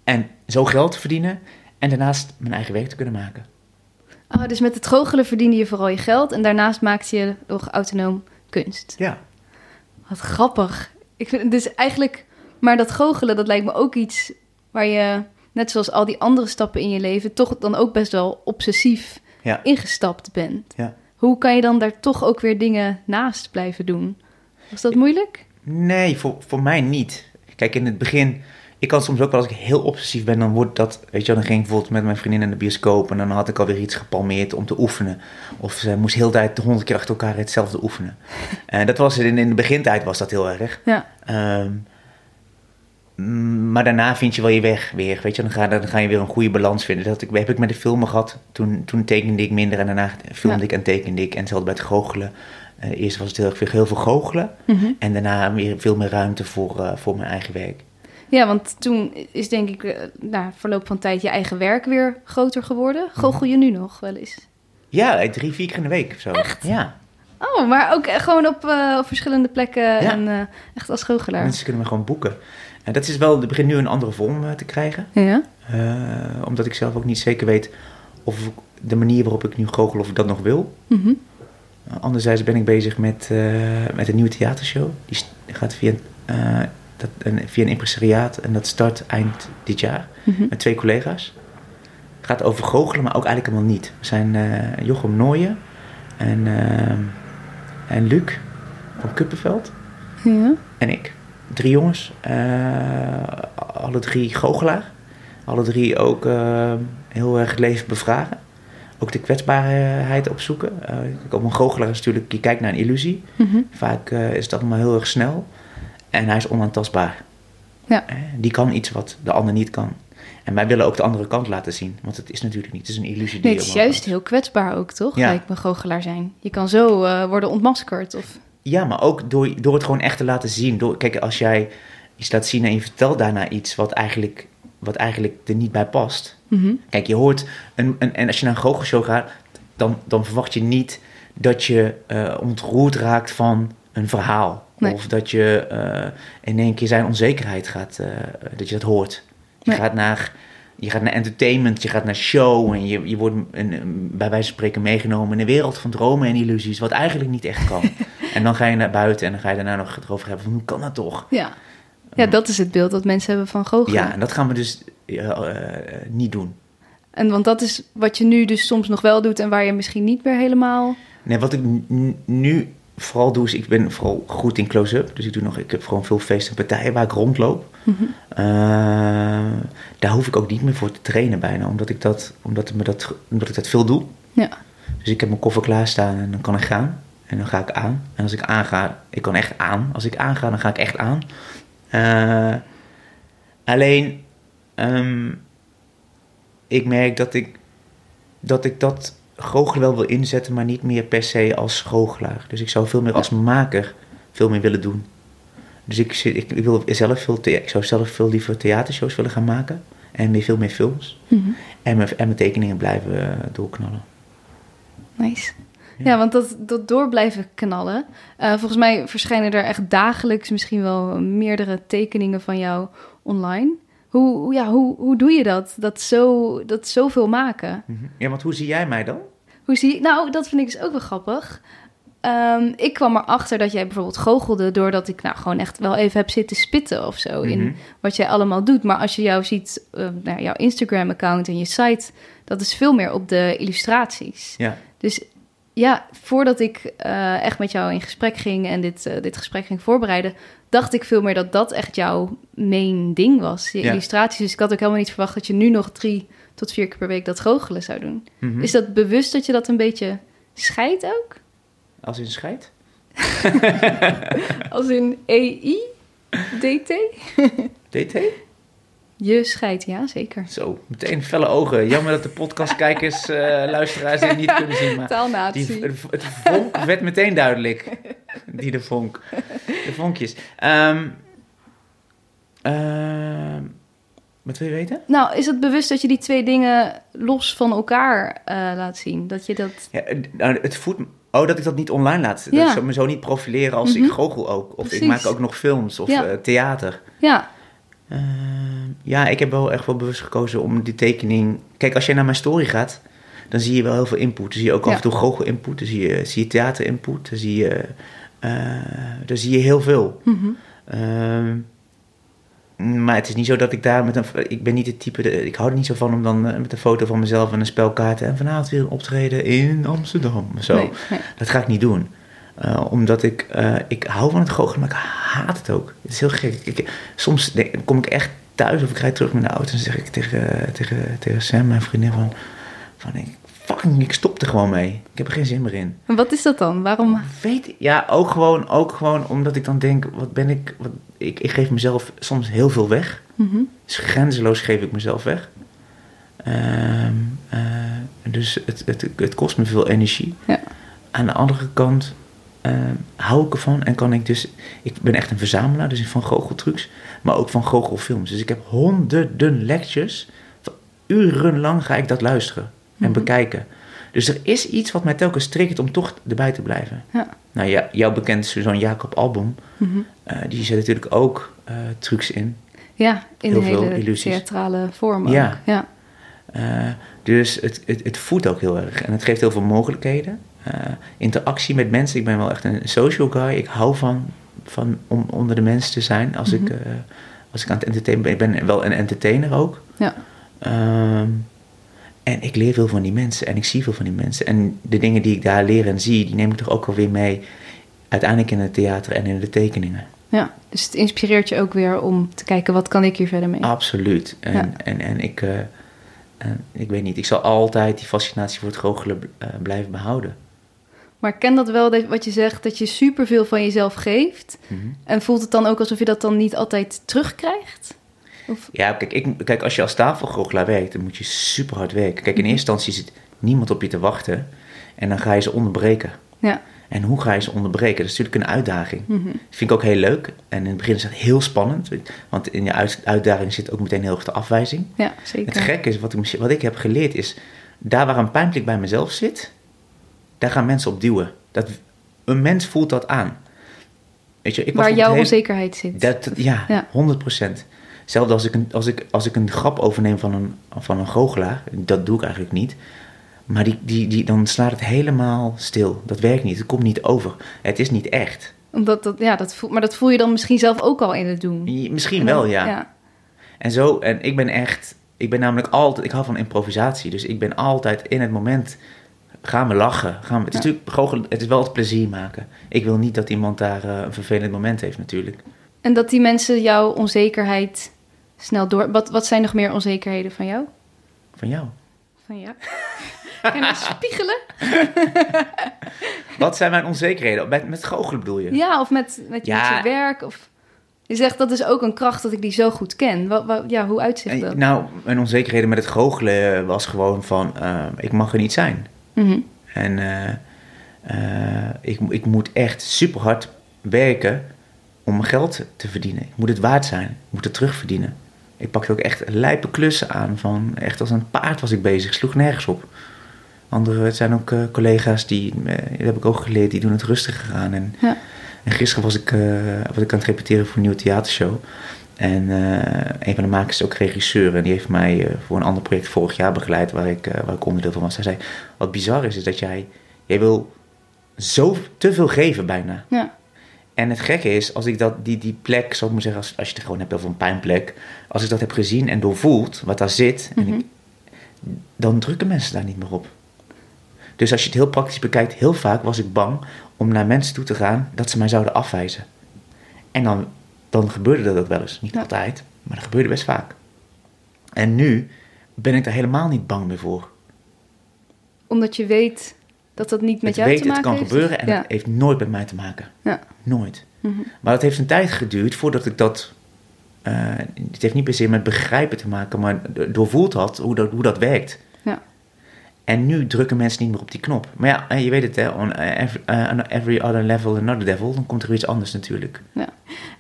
En zo geld te verdienen en daarnaast mijn eigen werk te kunnen maken. Oh, dus met het goochelen verdiende je vooral je geld en daarnaast maakte je nog autonoom kunst. Ja. Wat grappig. Ik vind dus eigenlijk, maar dat goochelen, dat lijkt me ook iets waar je, net zoals al die andere stappen in je leven, toch dan ook best wel obsessief ja. ingestapt bent. Ja. Hoe kan je dan daar toch ook weer dingen naast blijven doen? Was dat moeilijk? Nee, voor, voor mij niet. Kijk, in het begin ik kan soms ook wel, als ik heel obsessief ben, dan wordt dat, weet je dan ging ik bijvoorbeeld met mijn vriendin in de bioscoop en dan had ik alweer iets gepalmeerd om te oefenen. Of ze moest heel de tijd honderd keer achter elkaar hetzelfde oefenen. En dat was in, in de begintijd was dat heel erg. Ja. Ehm, maar daarna vind je wel je weg weer, weet je, dan ga, dan ga je weer een goede balans vinden. Dat ik, heb ik met de filmen gehad, toen, toen tekende ik minder en daarna filmde ik en tekende ik en hetzelfde bij het goochelen. Uh, eerst was het heel, erg, heel veel goochelen mhm. en daarna weer veel meer ruimte voor, uh, voor mijn eigen werk. Ja, want toen is denk ik uh, na verloop van tijd je eigen werk weer groter geworden. Mhm. Goochel je nu nog wel eens? Ja, drie, vier keer in de week of zo. Echt? Ja. Oh, maar ook gewoon op, op verschillende plekken ja. en echt als goochelaar. Mensen kunnen me gewoon boeken. En dat is wel, begint nu een andere vorm te krijgen. Ja. omdat ik zelf ook niet zeker weet of de manier waarop ik nu goochel, of ik dat nog wil. Mm -hmm. anderzijds ben ik bezig met, met een nieuwe theatershow. Die gaat via dat, een, via een impresariaat. En dat start eind dit jaar. Mhm. Met twee collega's. Het gaat over goochelen, maar ook eigenlijk helemaal niet. We zijn uh, Jochem Nooyen en, uh, en Luc van Kuppenveld. Ja. En ik. Drie jongens. Uh, alle drie goochelaar. Alle drie ook heel erg leven bevragen. Ook de kwetsbaarheid opzoeken. op een goochelaar is natuurlijk, je kijkt naar een illusie. Mhm. Vaak is het allemaal heel erg snel. En hij is onaantastbaar. Ja. Die kan iets wat de ander niet kan. En wij willen ook de andere kant laten zien. Want het is natuurlijk niet. Het is een illusie. Nee, het is juist heel kwetsbaar ook, toch? Ja. Lijkt me goochelaar zijn. Je kan zo uh, worden ontmaskerd. Of... Ja, maar ook door, door het gewoon echt te laten zien. Door, kijk, als jij iets laat zien en je vertelt daarna iets wat eigenlijk, wat eigenlijk er niet bij past. Mm -hmm. Kijk, je hoort... Een, een, en als je naar een goochelshow gaat, dan, dan verwacht je niet dat je uh, ontroerd raakt van een verhaal. Of dat je uh, in één keer zijn onzekerheid gaat, uh, dat je dat hoort. Je, gaat naar, je gaat naar entertainment, je gaat naar show en je, je wordt een, bij wijze van spreken meegenomen in een wereld van dromen en illusies, wat eigenlijk niet echt kan. en dan ga je naar buiten en dan ga je daarna nog erover hebben van hoe kan dat toch? Ja, ja dat is het beeld dat mensen hebben van goochelen. Ja, en dat gaan we dus uh, niet doen. En want dat is wat je nu dus soms nog wel doet en waar je misschien niet meer helemaal... Nee, wat ik nu vooral doe is, ik ben vooral goed in close-up. Dus ik doe nog, ik heb gewoon veel feesten en partijen waar ik rondloop. Mm -hmm. uh, daar hoef ik ook niet meer voor te trainen bijna, omdat ik dat, omdat, me dat, omdat ik dat veel doe. Ja. Dus ik heb mijn koffer klaarstaan en dan kan ik gaan. En dan ga ik aan. En als ik aanga, ik kan echt aan. Als ik aanga, dan ga ik echt aan. Uh, alleen, um, ik merk dat ik dat, ik dat goochelen wel wil inzetten, maar niet meer per se als goochelaar. Dus ik zou veel meer als maker veel meer willen doen. Dus ik, ik, ik wil zelf veel ik zou zelf veel liever theatershows willen gaan maken. En meer, veel meer films. Mm -hmm. en, mijn, en mijn tekeningen blijven uh, doorknallen. Nice. Ja, ja want dat, dat door blijven knallen. Uh, volgens mij verschijnen er echt dagelijks misschien wel meerdere tekeningen van jou online. Hoe, ja, hoe, hoe doe je dat? Dat, zo, dat zoveel maken? Ja, want hoe zie jij mij dan? Hoe zie? Nou, dat vind ik dus ook wel grappig. Um, ik kwam erachter dat jij bijvoorbeeld goochelde doordat ik nou gewoon echt wel even heb zitten spitten of zo in Mhm. wat jij allemaal doet. Maar als je jou ziet, uh, nou, jouw Instagram-account en je site, dat is veel meer op de illustraties. Ja. Dus ja, voordat ik uh, echt met jou in gesprek ging en dit, uh, dit gesprek ging voorbereiden, dacht ik veel meer dat dat echt jouw main ding was, je Ja. illustraties. Dus ik had ook helemaal niet verwacht dat je nu nog drie tot vier keer per week dat goochelen zou doen. Mhm. Is dat bewust dat je dat een beetje scheidt ook? Als in scheid? Als in EI? DT? DT? Je scheidt, ja, zeker. Zo, meteen felle ogen. Jammer dat de podcastkijkers, eh luisteraars dit niet kunnen zien. Maar Taalnatie. die, het, vonk werd meteen duidelijk. Die de vonk. De vonkjes. Ehm, ehm, Wat wil je weten? Nou, is het bewust dat je die twee dingen los van elkaar uh, laat zien? Dat je dat... Ja, nou, het voedt... Oh, dat ik dat niet online laat. Ja. Dat ik me zo niet profileren als ik mhm. goochel ook. Of ik maak ook nog films of ja. uh, theater. Ja. Uh, ja, ik heb wel echt wel bewust gekozen om die tekening... Kijk, als jij naar mijn story gaat, dan zie je wel heel veel input. Dan zie je ook af en toe goochel input. Dan zie je, zie je theater input. Dan zie je, uh, dan zie je heel veel. Mm maar het is niet zo dat ik daar met een. Ik ben niet het type. ik hou er niet zo van om dan eh, met een foto van mezelf en een spelkaart. en vanavond weer een optreden in Amsterdam. Zo. Dat ga ik niet doen. Uh, omdat ik. Uh, ik hou van het goochelen, maar ik haat het ook. Het is heel gek. Ik, soms kom ik echt thuis of ik rijd terug met de auto. en zeg ik tegen, tegen, tegen Sam, mijn vriendin, van. van ik, fucking, ik stop er gewoon mee. Ik heb er geen zin meer in. En wat is dat dan? Waarom? Weet Ja, ook gewoon, ook gewoon omdat ik dan denk, wat ben ik, wat, ik, ik geef mezelf soms heel veel weg. Mm Dus grenzeloos geef ik mezelf weg. Ehm, eh, dus het, het, het kost me veel energie. Ja. Aan de andere kant ehm, hou ik ervan en kan ik dus... Ik ben echt een verzamelaar, dus van goocheltrucs, maar ook van goochelfilms. Dus ik heb honderden lectures. Urenlang ga ik dat luisteren en mhm. bekijken. Dus er is iets wat mij telkens triggert om toch erbij te blijven. Ja. Nou, ja, jouw bekende zo'n Jacob Album, mm -hmm. die zet natuurlijk ook uh, trucs in. Ja, in heel de veel hele illusies. theatrale vorm ja. ja. Uh, dus het, het, het voedt ook heel erg. En het geeft heel veel mogelijkheden. interactie met mensen. Ik ben wel echt een social guy. Ik hou van, van om onder de mensen te zijn. Als, ik, mhm. als ik aan het entertainen ben. Ik ben wel een entertainer ook. Ja. Ehm, en ik leer veel van die mensen en ik zie veel van die mensen. En de dingen die ik daar leer en zie, die neem ik toch ook alweer mee uiteindelijk in het theater en in de tekeningen. Ja, dus het inspireert je ook weer om te kijken wat kan ik hier verder mee. Absoluut. En, en, en ik, uh, ik weet niet, ik zal altijd die fascinatie voor het goochelen uh, blijven behouden. Maar ken dat wel, wat je zegt, dat je superveel van jezelf geeft. Mhm. En voelt het dan ook alsof je dat dan niet altijd terugkrijgt? Ja, kijk, ik, kijk, als je als tafelgoochelaar werkt, dan moet je super hard werken. Kijk, in mhm. eerste instantie zit niemand op je te wachten. En dan ga je ze onderbreken. Ja. En hoe ga je ze onderbreken? Dat is natuurlijk een uitdaging. Mm Dat vind ik ook heel leuk. En in het begin is dat heel spannend. Want in je uitdaging zit ook meteen heel erg de afwijzing. Ja, zeker. Het gekke is, wat ik, wat ik heb geleerd is... Daar waar een pijnplek bij mezelf zit... Daar gaan mensen op duwen. Dat, een mens voelt dat aan. Weet je, ik waar jouw onzekerheid zit. Dat, ja, ja, 100 procent. Hetzelfde als ik een, als ik, als ik een grap overneem van een, van een goochelaar, dat doe ik eigenlijk niet. Maar die, die, die, dan slaat het helemaal stil. Dat werkt niet, het komt niet over. Het is niet echt. Omdat dat, ja, dat voel, maar dat voel je dan misschien zelf ook al in het doen. misschien wel, ja. ja. En zo, en ik ben echt, ik ben namelijk altijd, ik hou van improvisatie. Dus ik ben altijd in het moment, gaan we lachen. Gaan we, het is natuurlijk het is wel het plezier maken. Ik wil niet dat iemand daar uh, een vervelend moment heeft natuurlijk. En dat die mensen jouw onzekerheid snel door. Wat, wat zijn nog meer onzekerheden van jou? Van jou? Van jou. Kan je spiegelen? wat zijn mijn onzekerheden? Met, met goochelen bedoel je? Ja, of met, met, ja. je werk? Of... Je zegt dat is ook een kracht dat ik die zo goed ken. Wat, wat, ja, hoe uitziet dat? Nou, mijn onzekerheden met het goochelen was gewoon van... Uh, ik mag er niet zijn. Mm En uh, uh, ik, ik moet echt super hard werken om mijn geld te verdienen. Ik moet het waard zijn. Ik moet het terugverdienen. Ik pakte ook echt lijpe klussen aan. Van, echt als een paard was ik bezig. sloeg nergens op. Andere, het zijn ook uh, collega's die, uh, dat heb ik ook geleerd, die doen het rustig gegaan. En, ja. en gisteren was ik, uh, was ik aan het repeteren voor een nieuwe theatershow. En een van de makers is ook regisseur. En die heeft mij voor een ander project vorig jaar begeleid, waar ik, waar ik onderdeel van was. Hij zei, wat bizar is, is dat jij, jij wil zo te veel geven bijna. Ja. En het gekke is, als ik dat, die, die plek, zou ik maar zeggen, als, als je het gewoon hebt over een pijnplek, als ik dat heb gezien en doorvoeld, wat daar zit, en mhm. dan drukken mensen daar niet meer op. Dus als je het heel praktisch bekijkt, heel vaak was ik bang om naar mensen toe te gaan dat ze mij zouden afwijzen. En dan, dan gebeurde dat ook wel eens. Niet altijd, maar dat gebeurde best vaak. En nu ben ik daar helemaal niet bang meer voor. Omdat je weet dat dat niet met jou weet, te maken heeft? Het kan gebeuren en het heeft nooit met mij te maken. Ja. Nooit. Mhm. Maar het heeft een tijd geduurd voordat ik dat... Uh, het heeft niet per se met begrijpen te maken, maar doorvoeld had hoe dat, hoe dat werkt. Ja. En nu drukken mensen niet meer op die knop. Maar ja, je weet het, hè, on every, uh, every other level another devil. Dan komt er iets anders natuurlijk. Ja.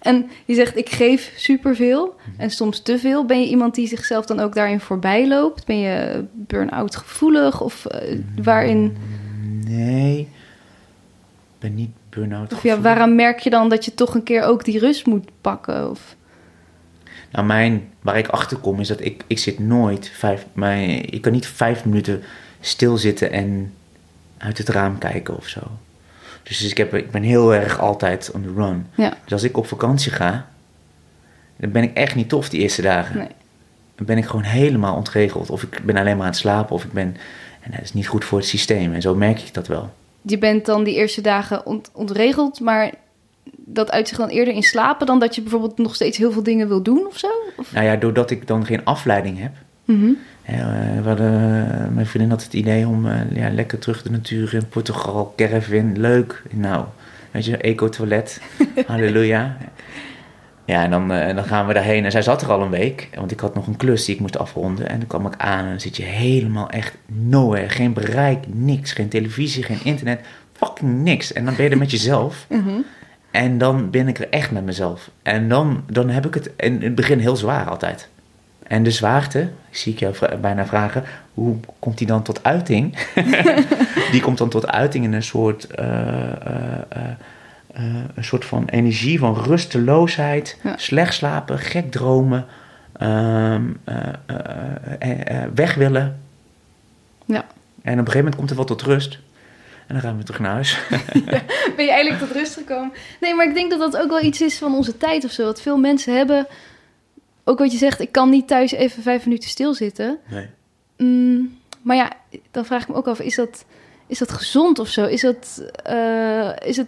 En je zegt, ik geef superveel mhm. en soms te veel. Ben je iemand die zichzelf dan ook daarin voorbij loopt? Ben je burn-out gevoelig of uh, waarin... Nee, ik ben niet burn-out Of ja, waaraan merk je dan dat je toch een keer ook die rust moet pakken? Of... Nou, mijn, waar ik achter kom is dat ik, ik zit nooit vijf... Mijn, ik kan niet vijf minuten stilzitten en uit het raam kijken of zo. Dus ik, heb, ik ben heel erg altijd on the run. Ja. Dus als ik op vakantie ga, dan ben ik echt niet tof die eerste dagen. Nee. Dan ben ik gewoon helemaal ontregeld. Of ik ben alleen maar aan het slapen, of ik ben... En dat is niet goed voor het systeem. En zo merk ik dat wel. Je bent dan die eerste dagen ont ontregeld, maar dat uit zich dan eerder in slapen dan dat je bijvoorbeeld nog steeds heel veel dingen wil doen of zo? Of? Nou ja, doordat ik dan geen afleiding heb. Mm we hadden, mijn vriendin had het idee om uh, ja, lekker terug de natuur in Portugal, caravan, leuk. Nou, weet je, eco-toilet, halleluja. Ja, en dan, uh, dan gaan we daarheen. En zij zat er al een week, want ik had nog een klus die ik moest afronden. En dan kwam ik aan en dan zit je helemaal echt nowhere. Geen bereik, niks. Geen televisie, geen internet, fucking niks. En dan ben je er met jezelf. Mm En dan ben ik er echt met mezelf. En dan, dan heb ik het in het begin heel zwaar altijd. En de zwaarte, zie ik jou bijna vragen, hoe komt die dan tot uiting? die komt dan tot uiting in een soort, uh, een soort van energie van rusteloosheid, slecht slapen, gek dromen, ehm, weg willen. Ja. En op een gegeven moment komt er wel tot rust. En dan gaan we terug naar huis. ben je eigenlijk tot rust gekomen? Nee, maar ik denk dat dat ook wel iets is van onze tijd of zo. Wat veel mensen hebben ook wat je zegt, ik kan niet thuis even vijf minuten stilzitten. Nee. Mm, maar ja, dan vraag ik me ook af, is dat, is dat gezond of zo? Is, dat, uh, is het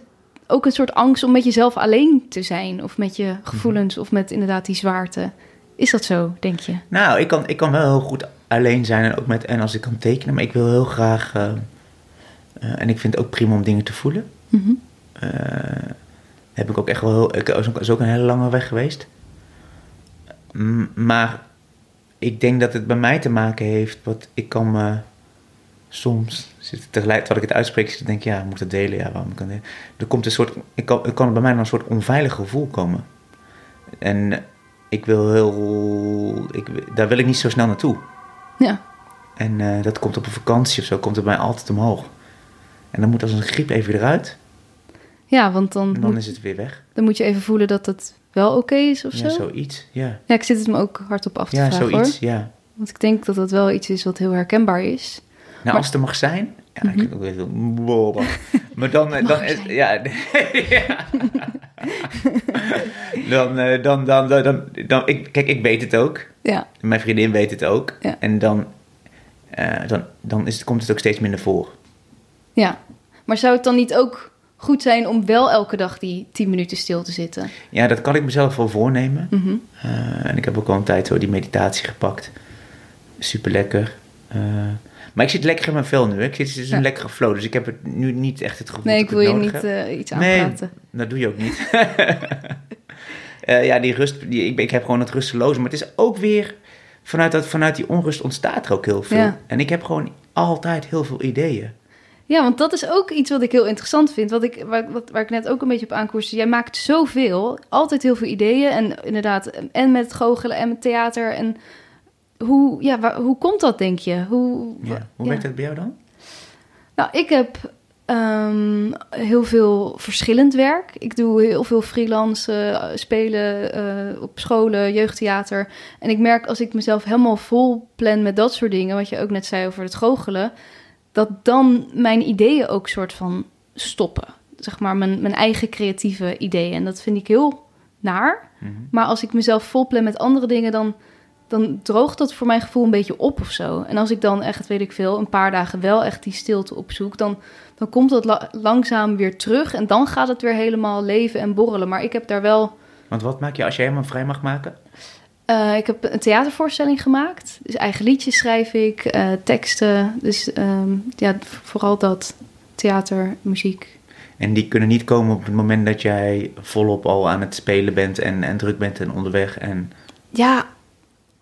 ook een soort angst om met jezelf alleen te zijn? Of met je gevoelens, of met inderdaad die zwaarte? Is dat zo, denk je? Nou, ik kan, ik kan wel heel goed alleen zijn en ook met en als ik kan tekenen, maar ik wil heel graag. Uh, uh, en ik vind het ook prima om dingen te voelen. Mm -hmm. heb ik ook echt wel heel. Ik, is ook een hele lange weg geweest maar ik denk dat het bij mij te maken heeft, wat ik kan me soms, tegelijk wat ik het uitspreek, denk ik, ja, moet het delen? Ja, waarom kan dit? Er komt een soort, ik kan, er kan bij mij een soort onveilig gevoel komen. En ik wil heel, ik, daar wil ik niet zo snel naartoe. Ja. En uh, dat komt op een vakantie of zo, komt het bij mij altijd omhoog. En dan moet als een griep even eruit. Ja, want dan... En dan is het weer weg. Dan moet je even voelen dat het wel oké is of ja, zo? zoiets, ja. Ja, ik zit het me ook hardop af te ja, vragen, zoiets, hoor. ja. Want ik denk dat dat wel iets is wat heel herkenbaar is. Nou, maar... als het er mag zijn... Ja, ik mhm. weet ook Maar dan... Eh, dan is, ja, dan, eh, dan, dan, dan, dan, dan, ik, kijk, ik weet het ook. Ja. Mijn vriendin weet het ook. Ja. En dan, uh, dan, dan is het, komt het ook steeds minder voor. Ja. Maar zou het dan niet ook goed zijn om wel elke dag die 10 minuten stil te zitten. Ja, dat kan ik mezelf wel voornemen. Mm -hmm. uh, en ik heb ook al een tijd zo die meditatie gepakt. Super lekker. Uh, maar ik zit lekker in mijn vel nu. Hè. Ik zit in ja. een lekkere flow. Dus ik heb het nu niet echt het gevoel nee, dat ik wil je niet uh, iets aanpraten. Nee, dat doe je ook niet. ja, die rust. Die, ik, ik heb gewoon het rusteloze. Maar het is ook weer... Vanuit, dat, vanuit die onrust ontstaat er ook heel veel. Ja. En ik heb gewoon altijd heel veel ideeën. Ja, want dat is ook iets wat ik heel interessant vind. Wat ik, waar, wat, waar ik net ook een beetje op aankoerste. Jij maakt zoveel, altijd heel veel ideeën. En inderdaad, en met het goochelen en met theater. En hoe, ja, waar, hoe komt dat, denk je? Hoe, ja, hoe werkt het bij jou dan? Nou, ik heb um, heel veel verschillend werk. Ik doe heel veel freelance uh, spelen uh, op scholen, jeugdtheater. En ik merk als ik mezelf helemaal vol plan met dat soort dingen... wat je ook net zei over het goochelen dat dan mijn ideeën ook soort van stoppen. Zeg maar mijn, mijn eigen creatieve ideeën. En dat vind ik heel naar. Mhm. Maar als ik mezelf volplan met andere dingen, dan, dan droogt dat voor mijn gevoel een beetje op of zo. En als ik dan echt, weet ik veel, een paar dagen wel echt die stilte opzoek, dan, dan komt dat la- langzaam weer terug. En dan gaat het weer helemaal leven en borrelen. Maar ik heb daar wel. Want wat maak je als jij helemaal vrij mag maken? Uh, ik heb een theatervoorstelling gemaakt. Dus eigen liedjes schrijf ik, uh, teksten. Dus um, ja, vooral dat theater, muziek. En die kunnen niet komen op het moment dat jij volop al aan het spelen bent en, en druk bent en onderweg. En... Ja,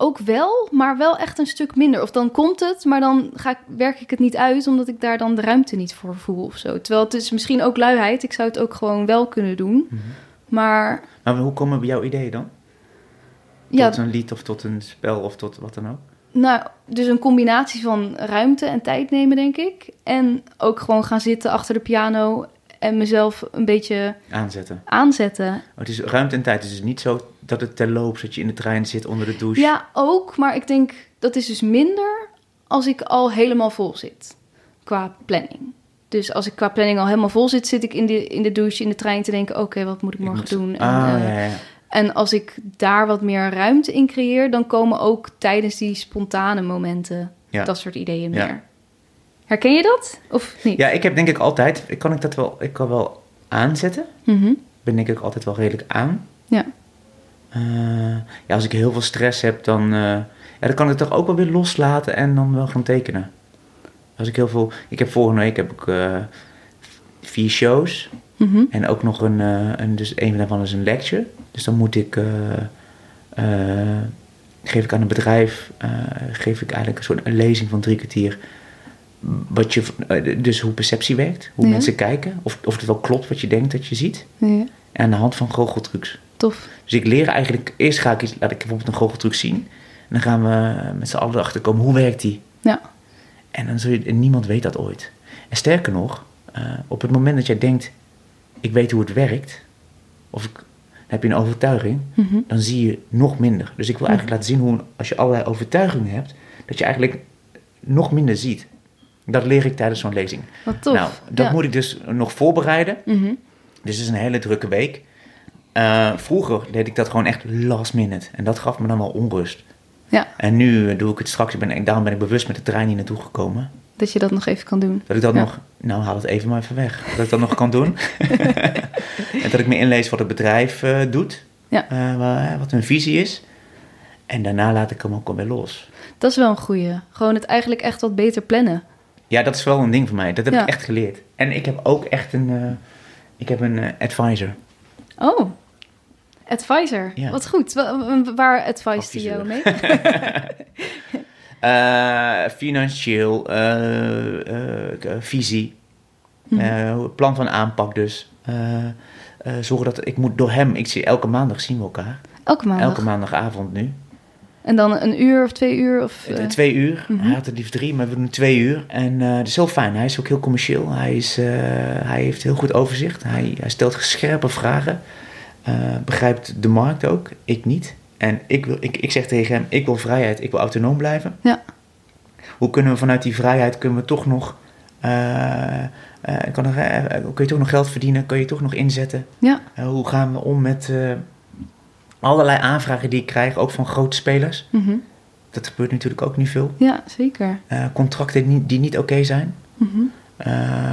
ook wel, maar wel echt een stuk minder. Of dan komt het, maar dan ga ik, werk ik het niet uit, omdat ik daar dan de ruimte niet voor voel of zo. Terwijl het is misschien ook luiheid. Ik zou het ook gewoon wel kunnen doen. Mhm. Maar Maar hoe komen bij jouw ideeën dan? ja, Tot een lied of tot een spel of tot wat dan ook? nou, dus een combinatie van ruimte en tijd nemen, denk ik. En ook gewoon gaan zitten achter de piano en mezelf een beetje Aanzetten. aanzetten. Oh, het is ruimte en tijd. Het is niet zo dat het terloops, dat je in de trein zit onder de douche. Ja, ook. Maar ik denk dat is dus minder als ik al helemaal vol zit qua planning. Dus als ik qua planning al helemaal vol zit, zit ik in de, in de douche, in de trein te denken: oké, wat moet ik Ik morgen moet- doen? En, Ah, eh, ja, ja. en als ik daar wat meer ruimte in creëer, dan komen ook tijdens die spontane momenten Ja. dat soort ideeën Ja. meer. Herken je dat? Of niet? Ja, ik heb denk ik altijd, ik kan ik dat wel, ik kan wel aanzetten. Mhm. Ben denk ik altijd wel redelijk aan. Ja. Eh, ja, als ik heel veel stress heb, dan, eh, ja, dan kan ik het toch ook wel weer loslaten en dan wel gaan tekenen. Als ik heel veel, ik heb volgende week heb ik eh, vier shows Mhm. en ook nog een, een, dus een daarvan is een lecture. Dus dan moet ik, geef ik aan een bedrijf, geef ik eigenlijk een soort een lezing van drie kwartier. Wat je, dus hoe perceptie werkt, hoe Ja. mensen kijken, of, of het wel klopt wat je denkt dat je ziet. Ja, En aan de hand van goocheltrucs. Tof. Dus ik leer eigenlijk, eerst ga ik, iets- laat ik bijvoorbeeld een goocheltruc zien. En dan gaan we met z'n allen erachter komen, hoe werkt die? Ja. En dan zul je, en niemand weet dat ooit. En sterker nog, eh, op het moment dat jij denkt, ik weet hoe het werkt, of ik, heb je een overtuiging, Mhm. dan zie je nog minder. Dus ik wil eigenlijk laten zien hoe, als je allerlei overtuigingen hebt, dat je eigenlijk nog minder ziet. Dat leer ik tijdens zo'n lezing. Wat tof. Nou, dat Ja. moet ik dus nog voorbereiden. Mhm. Dus het is een hele drukke week. Eh, vroeger deed ik dat gewoon echt last minute. En dat gaf me dan wel onrust. Ja, En nu eh, doe ik het straks. Ik ben, en daarom ben ik bewust met de trein hier naartoe gekomen. dat je dat nog even kan doen. Dat ik dat Ja. nog... Nou, haal het even maar even weg. Dat ik dat nog kan doen. en dat ik me inlees wat het bedrijf eh, doet. Ja. Wa- wat hun visie is. En daarna laat ik hem ook alweer los. Dat is wel een goeie. Gewoon het eigenlijk echt wat beter plannen. Ja, dat is wel een ding voor mij. Dat heb Ja. ik echt geleerd. En ik heb ook echt een... ik heb een advisor. Oh, advisor. Ja. Wat goed. Wa- wa- Waar advice die jou mee? Eh, financieel, eh, eh, visie, Mhm. plan van aanpak dus. Zorgen dat ik moet door hem, ik zie elke maandag zien we elkaar. Elke maandag. Elke maandagavond nu. En dan een uur of twee uur? Of, Twee uur. mhm. Hij had het liefst drie, maar we doen twee uur. En eh het is heel fijn. Hij is ook heel commercieel. Hij, is, hij heeft heel goed overzicht. Hij, hij stelt scherpe vragen. Eh, begrijpt de markt ook. Ik niet. En ik, wil, ik, ik zeg tegen hem, ik wil vrijheid. Ik wil autonoom blijven. Ja. Hoe kunnen we vanuit die vrijheid, kunnen we toch nog... eh, kan er, kun je toch nog geld verdienen? Kun je toch nog inzetten? ja, hoe gaan we om met allerlei aanvragen die ik krijg, ook van grote spelers? mhm. Dat gebeurt natuurlijk ook niet veel. ja, zeker. Contracten die, die niet oké zijn. Mhm. eh,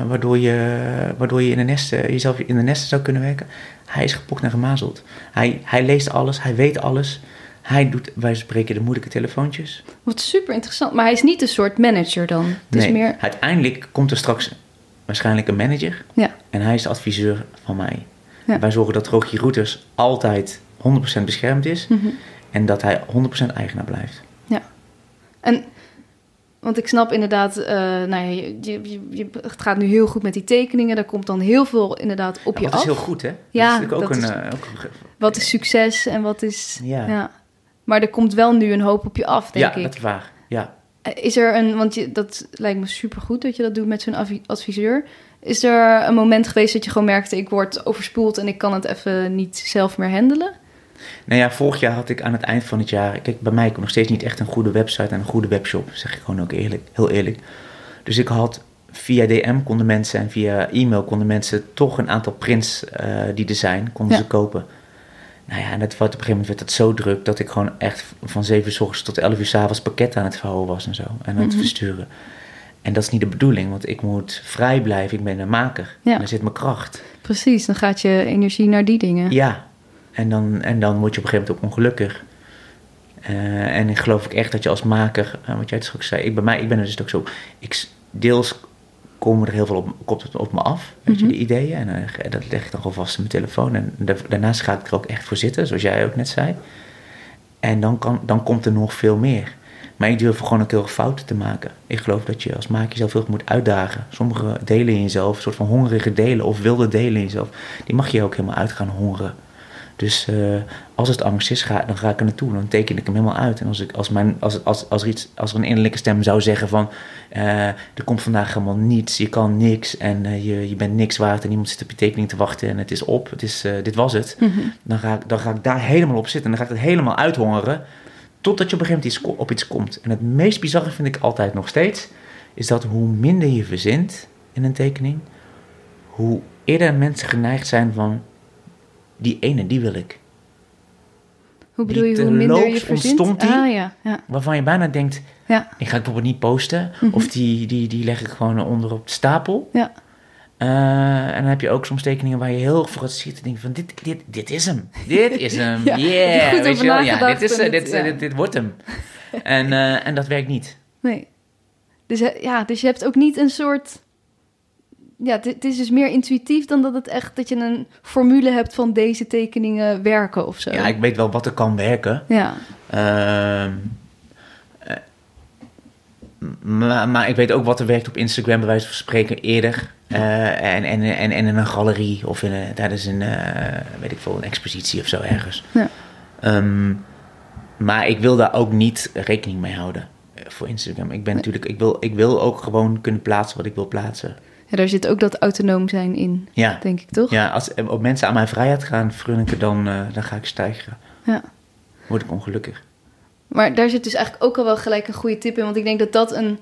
waardoor, je, waardoor je in de nesten, jezelf in de nesten zou kunnen werken. Hij is gepokt en gemazeld. Hij, hij leest alles, hij weet alles. Hij doet, wij spreken, de moeilijke telefoontjes. Wat super interessant. Maar hij is niet een soort manager dan. Het is nee, meer... uiteindelijk komt er straks waarschijnlijk een manager. Ja, En hij is de adviseur van mij. Ja. Wij zorgen dat Rogier Routers altijd 100% beschermd is. Mhm. En dat hij 100% eigenaar blijft. ja. En... Want ik snap inderdaad, eh, nou ja, je, je, je- het gaat nu heel goed met die tekeningen. Daar komt dan heel veel inderdaad op Ja, je dat af. is heel goed, hè? Ja, dat is natuurlijk ook dat een... is- eh, ook een Wat is succes en wat is... Ja. Maar er komt wel nu een hoop op je af, denk ja, ik. dat is waar. Ja. Eh, Is er een, want je, dat lijkt me super goed dat je dat doet met zo'n advi- adviseur. Is er een moment geweest dat je gewoon merkte: ik word overspoeld en ik kan het even niet zelf meer handelen? Nou ja, vorig jaar had ik aan het eind van het jaar... Kijk, bij mij komt nog steeds niet echt een goede website en een goede webshop. Zeg ik gewoon ook eerlijk, heel eerlijk. Dus ik had via DM konden mensen en via e-mail konden mensen toch een aantal prints eh, die er zijn, konden Ja. ze kopen. Nou ja, en dat, op een gegeven moment werd het zo druk dat ik gewoon echt van 7 uur s ochtends tot 11 uur s avonds pakketten aan het verhouden was en zo. En aan het Mhm. versturen. En dat is niet de bedoeling, want ik moet vrij blijven. Ik ben een maker. Ja. En daar zit mijn kracht. Precies, dan gaat je energie naar die dingen. Ja, en dan, en dan word je op een gegeven moment ook ongelukkig. Eh, en ik geloof ook echt dat je als maker, eh, wat jij straks zei, ik, bij mij, ik ben er dus ook zo, ik, deels komen er heel veel op, komt het op me af, weet Mhm. je, de ideeën. En eh, dat leg ik dan gewoon vast in mijn telefoon. En da- daarnaast ga ik er ook echt voor zitten, zoals jij ook net zei. En dan, kan, dan komt er nog veel meer. Maar ik durf gewoon ook heel veel fouten te maken. Ik geloof dat je als maker jezelf heel moet uitdagen. Sommige delen in jezelf, een soort van hongerige delen of wilde delen in jezelf, die mag je ook helemaal uit gaan hongeren. Dus uh, als het angst is, ga, dan ga ik er naartoe. Dan teken ik hem helemaal uit. En als, ik, als, mijn, als, als, als, er, iets, als er een innerlijke stem zou zeggen van... Uh, er komt vandaag helemaal niets, je kan niks... en uh, je, je bent niks waard en iemand zit op je tekening te wachten... en het is op, het is, dit was het. Mm -hmm. dan, ga ik, dan ga ik daar helemaal op zitten. En dan ga ik het helemaal uithongeren... totdat je op een gegeven moment iets, op iets komt. En het meest bizarre vind ik altijd nog steeds... is dat hoe minder je verzint in een tekening... hoe eerder mensen geneigd zijn van die ene, die wil ik. Hoe bedoel je, hoe minder je die, ah, ja, ja. waarvan je bijna denkt, ja. ik ga het bijvoorbeeld niet posten. Mhm. Of die, die, die leg ik gewoon onder op de stapel. Ja. Uh, en dan heb je ook soms tekeningen waar je heel voor het ziet en denk van, dit, dit, dit is hem. Dit is hem. Ja, yeah. goed Weet je wel? Ja, dit, is, eh, het- dit, ja. dit, dit wordt hem. en, eh, en dat werkt niet. Nee. Dus, eh, ja, dus je hebt ook niet een soort... Ja, het- is dus meer intuïtief dan dat het echt... dat je een formule hebt van deze tekeningen werken of zo. Ja, ik weet wel wat er kan werken. Ja. Ehm, eh, maar, maar ik weet ook wat er werkt op Instagram, bij wijze van spreken, eerder. Eh, en, en, en, en in een galerie of in een, tijdens een, eh, weet ik veel, een expositie of zo ergens. Ja. Ehm, maar ik wil daar ook niet rekening mee houden voor Instagram. Ik ben natuurlijk, ik wil, ik wil ook gewoon kunnen plaatsen wat ik wil plaatsen. Ja, daar zit ook dat autonoom zijn in, Ja, denk ik, toch? ja als eh, op mensen aan mijn vrijheid gaan frunniken, dan, eh, dan ga ik stijgen. Ja. Word ik ongelukkig. Maar daar zit dus eigenlijk ook al wel gelijk een goede tip in. Want ik denk dat dat een,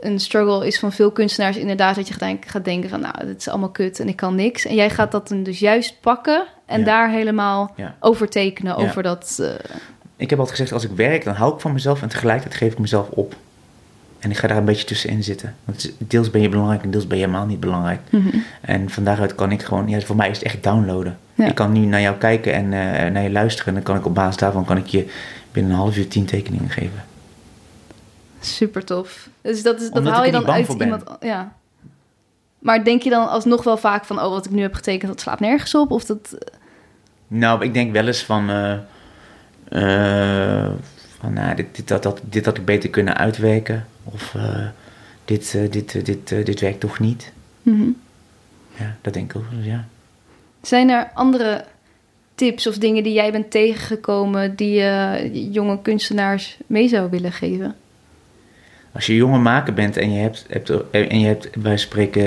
een struggle is van veel kunstenaars. Inderdaad, dat je gaat- gaat denken van... nou, dit is allemaal kut en ik kan niks. En jij gaat dat dan dus juist pakken... en Ja. daar helemaal Ja. over tekenen. Over dat... eh, Ik heb altijd gezegd, als ik werk, dan hou ik van mezelf en tegelijkertijd geef ik mezelf op. En ik ga daar een beetje tussenin zitten. Want deels ben je belangrijk en deels ben je helemaal niet belangrijk. mhm. En van daaruit kan ik gewoon, ja, voor mij is het echt downloaden. Ja. Ik kan nu naar jou kijken en eh, naar je luisteren. En dan kan ik op basis daarvan kan ik je binnen een half uur tien tekeningen geven. Super tof. Dus dat, is, dat haal je dan uit iemand... Ja. Maar denk je dan alsnog wel vaak van... oh, wat ik nu heb getekend, dat slaat nergens op? Of dat... Nou, ik denk wel eens van, eh, eh, van nou, dit, dit, dat, dat, dit had ik beter kunnen uitwerken. Of eh, dit, eh, dit, eh, dit, dit werkt toch niet. Mhm. Ja, dat denk ik ook. Ja. Zijn er andere tips of dingen die jij bent tegengekomen... die je jonge kunstenaars mee zou willen geven? Als je jonge maker bent en je hebt, hebt, en je hebt bij spreken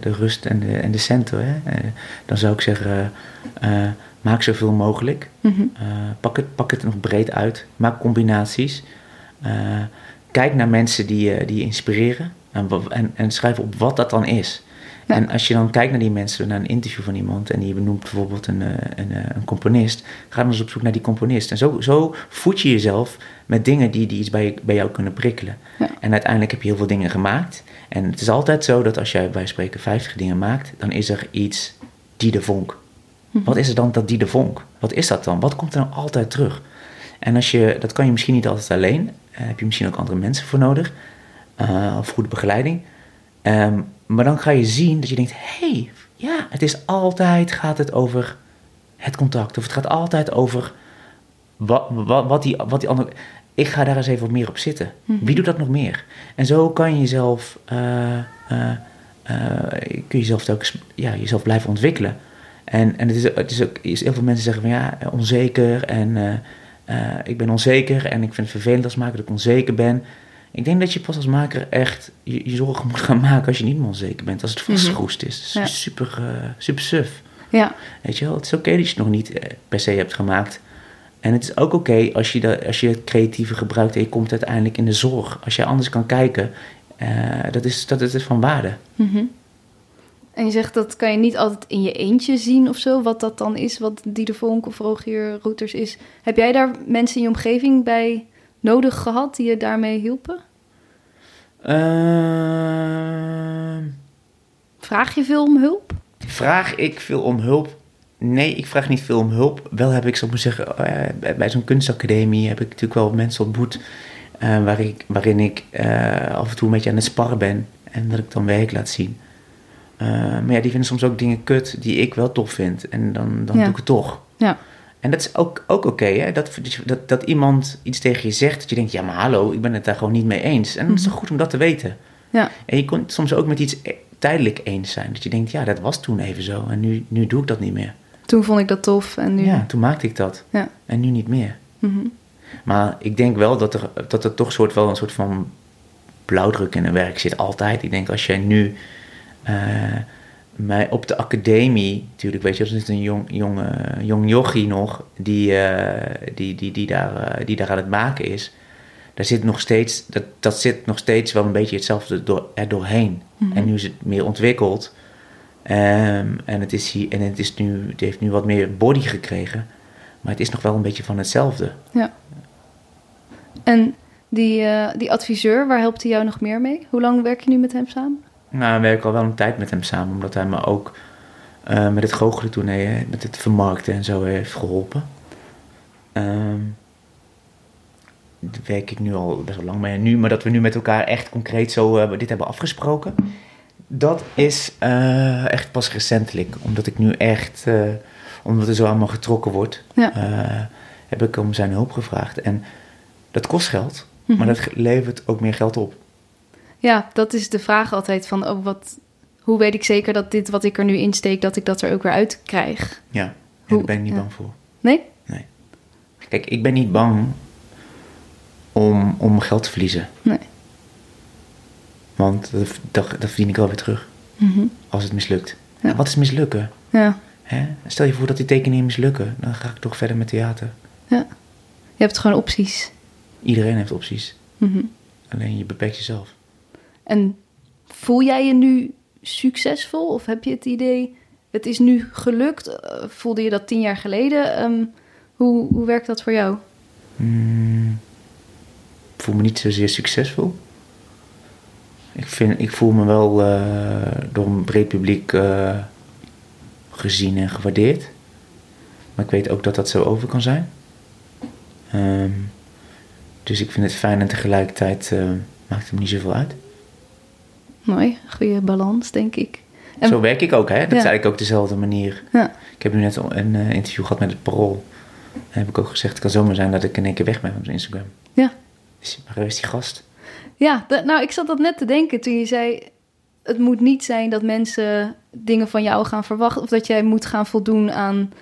de rust en de, en de centen, hè, dan zou ik zeggen, maak zoveel mogelijk. Mhm. Eh, pak, het, pak het nog breed uit. Maak combinaties. Eh, kijk naar mensen die, je- die je inspireren en, en, en schrijf op wat dat dan is. Ja. En als je dan kijkt naar die mensen, naar een interview van iemand en die benoemt bijvoorbeeld een, eh, een, een componist, ga dan eens op zoek naar die componist. En zo, zo voed je jezelf met dingen die, die iets bij, bij jou kunnen prikkelen. Ja. En uiteindelijk heb je heel veel dingen gemaakt. En het is altijd zo dat als jij bij spreken 50 dingen maakt, dan is er iets die de vonk. Mhm. Wat is er dan dat die de vonk? Wat is dat dan? Wat komt er dan altijd terug? En als je, dat kan je misschien niet altijd alleen. Daar heb je misschien ook andere mensen voor nodig. eh, of goede begeleiding. Ehm, maar dan ga je zien dat je denkt: hé, hey, ja, het is altijd gaat het over het contact. Of het gaat altijd over wat, wat, wat, die, wat die andere. Ik ga daar eens even wat meer op zitten. Mhm. Wie doet dat nog meer? En zo kan je jezelf, eh, kun je jezelf telkens, ja, jezelf blijven ontwikkelen. En, en het, is, het is ook, is, heel veel mensen zeggen van ja, onzeker en eh, eh, ik ben onzeker en ik vind het vervelend als maker dat ik onzeker ben. Ik denk dat je pas als maker echt je, je zorgen moet gaan maken als je niet meer onzeker bent. Als het Mhm. vastgeroest is. Dat is Ja. super, eh, super suf. Ja, Weet je wel, het is oké dat je het nog niet per se hebt gemaakt. En het is ook oké als, je dat- als je het creatieve gebruikt en je komt uiteindelijk in de zorg. Als je anders kan kijken, dat, is, dat is van waarde. Mhm. En je zegt dat kan je niet altijd in je eentje zien of zo, wat dat dan is, wat Die de Vonk of Rogier Routers is. Heb jij daar mensen in je omgeving bij nodig gehad die je daarmee hielpen? Ehm, Vraag je veel om hulp? vraag ik veel om hulp? Nee, ik vraag niet veel om hulp. Wel heb ik, zou ik maar zeggen, eh, bij- bij zo'n kunstacademie heb ik natuurlijk wel mensen ontmoet... eh, waar ik, waarin ik eh, af en toe een beetje aan het sparren ben en dat ik dan werk laat zien. Eh, maar ja, die vinden soms ook dingen kut die ik wel tof vind. En dan, dan Ja. doe ik het toch. Ja. En dat is ook, ook oké, hè? Dat, dat, dat iemand iets tegen je zegt, dat je denkt, ja, maar hallo, ik ben het daar gewoon niet mee eens. En dan is het goed om dat te weten. Ja. En je kunt soms ook met iets e- tijdelijk eens zijn. Dat je denkt, ja, dat was toen even zo en nu, nu doe ik dat niet meer. Toen vond ik dat tof en nu... Ja, toen maakte ik dat. Ja. En nu niet meer. Mhm. Maar ik denk wel dat er, dat er toch soort wel een soort van blauwdruk in een werk zit, altijd. Ik denk als jij nu mij op de academie, natuurlijk weet je, dat is een jong, jong, eh, jong jochie nog, die, eh, die, die, die, daar, eh, die daar aan het maken is. Daar zit nog steeds, dat, dat zit nog steeds wel een beetje hetzelfde door, er doorheen. Mhm. En nu is het meer ontwikkeld. Ehm, en het, is hier, en het, is nu, het heeft nu wat meer body gekregen. Maar het is nog wel een beetje van hetzelfde. Ja. En die, eh, die adviseur, waar helpt hij jou nog meer mee? Hoe lang werk je nu met hem samen? Nou, we werken al wel een tijd met hem samen, omdat hij me ook eh, met het goochelen met het vermarkten en zo heeft geholpen. Ehm daar werk ik nu al best wel lang mee. Nu, maar dat we nu met elkaar echt concreet zo eh, dit hebben afgesproken, dat is eh, echt pas recentelijk. Omdat ik nu echt, eh, omdat er zo allemaal getrokken wordt, Ja. eh, heb ik om zijn hulp gevraagd. En dat kost geld, Mhm. maar dat levert ook meer geld op. Ja, dat is de vraag altijd van, oh, wat, hoe weet ik zeker dat dit wat ik er nu insteek, dat ik dat er ook weer uit krijg? Ja, en Hoe- daar ben ik niet ja. bang voor. Nee? Kijk, ik ben niet bang om, om geld te verliezen. Nee. Want dat, dat, dat verdien ik wel weer terug. Mhm. Als het mislukt. Ja. Wat is mislukken? Ja, Hè? Stel je voor dat die tekeningen mislukken. Dan ga ik toch verder met theater. ja. Je hebt gewoon opties. Iedereen heeft opties. Mhm. Alleen je beperkt jezelf. En voel jij je nu succesvol? Of heb je het idee, het is nu gelukt? Eh, Voelde je dat tien jaar geleden? Ehm, hoe, hoe werkt dat voor jou? Hmm, ik voel me niet zozeer succesvol. Ik, vind, ik voel me wel eh, door een breed publiek eh, gezien en gewaardeerd. Maar ik weet ook dat dat zo over kan zijn. Ehm, dus ik vind het fijn en tegelijkertijd maakt het me niet zoveel uit. Mooi, goede balans, denk ik. En- Zo werk ik ook, hè? Dat Ja. is eigenlijk ook dezelfde manier. Ja, Ik heb nu net een eh, interview gehad met het Parool. Heb ik ook gezegd, het kan zomaar zijn dat ik in één keer weg ben van Instagram. ja. Dus, maar waar is die gast? Ja, nou, ik zat dat net te denken toen je zei... het moet niet zijn dat mensen dingen van jou gaan verwachten... of dat jij moet gaan voldoen aan...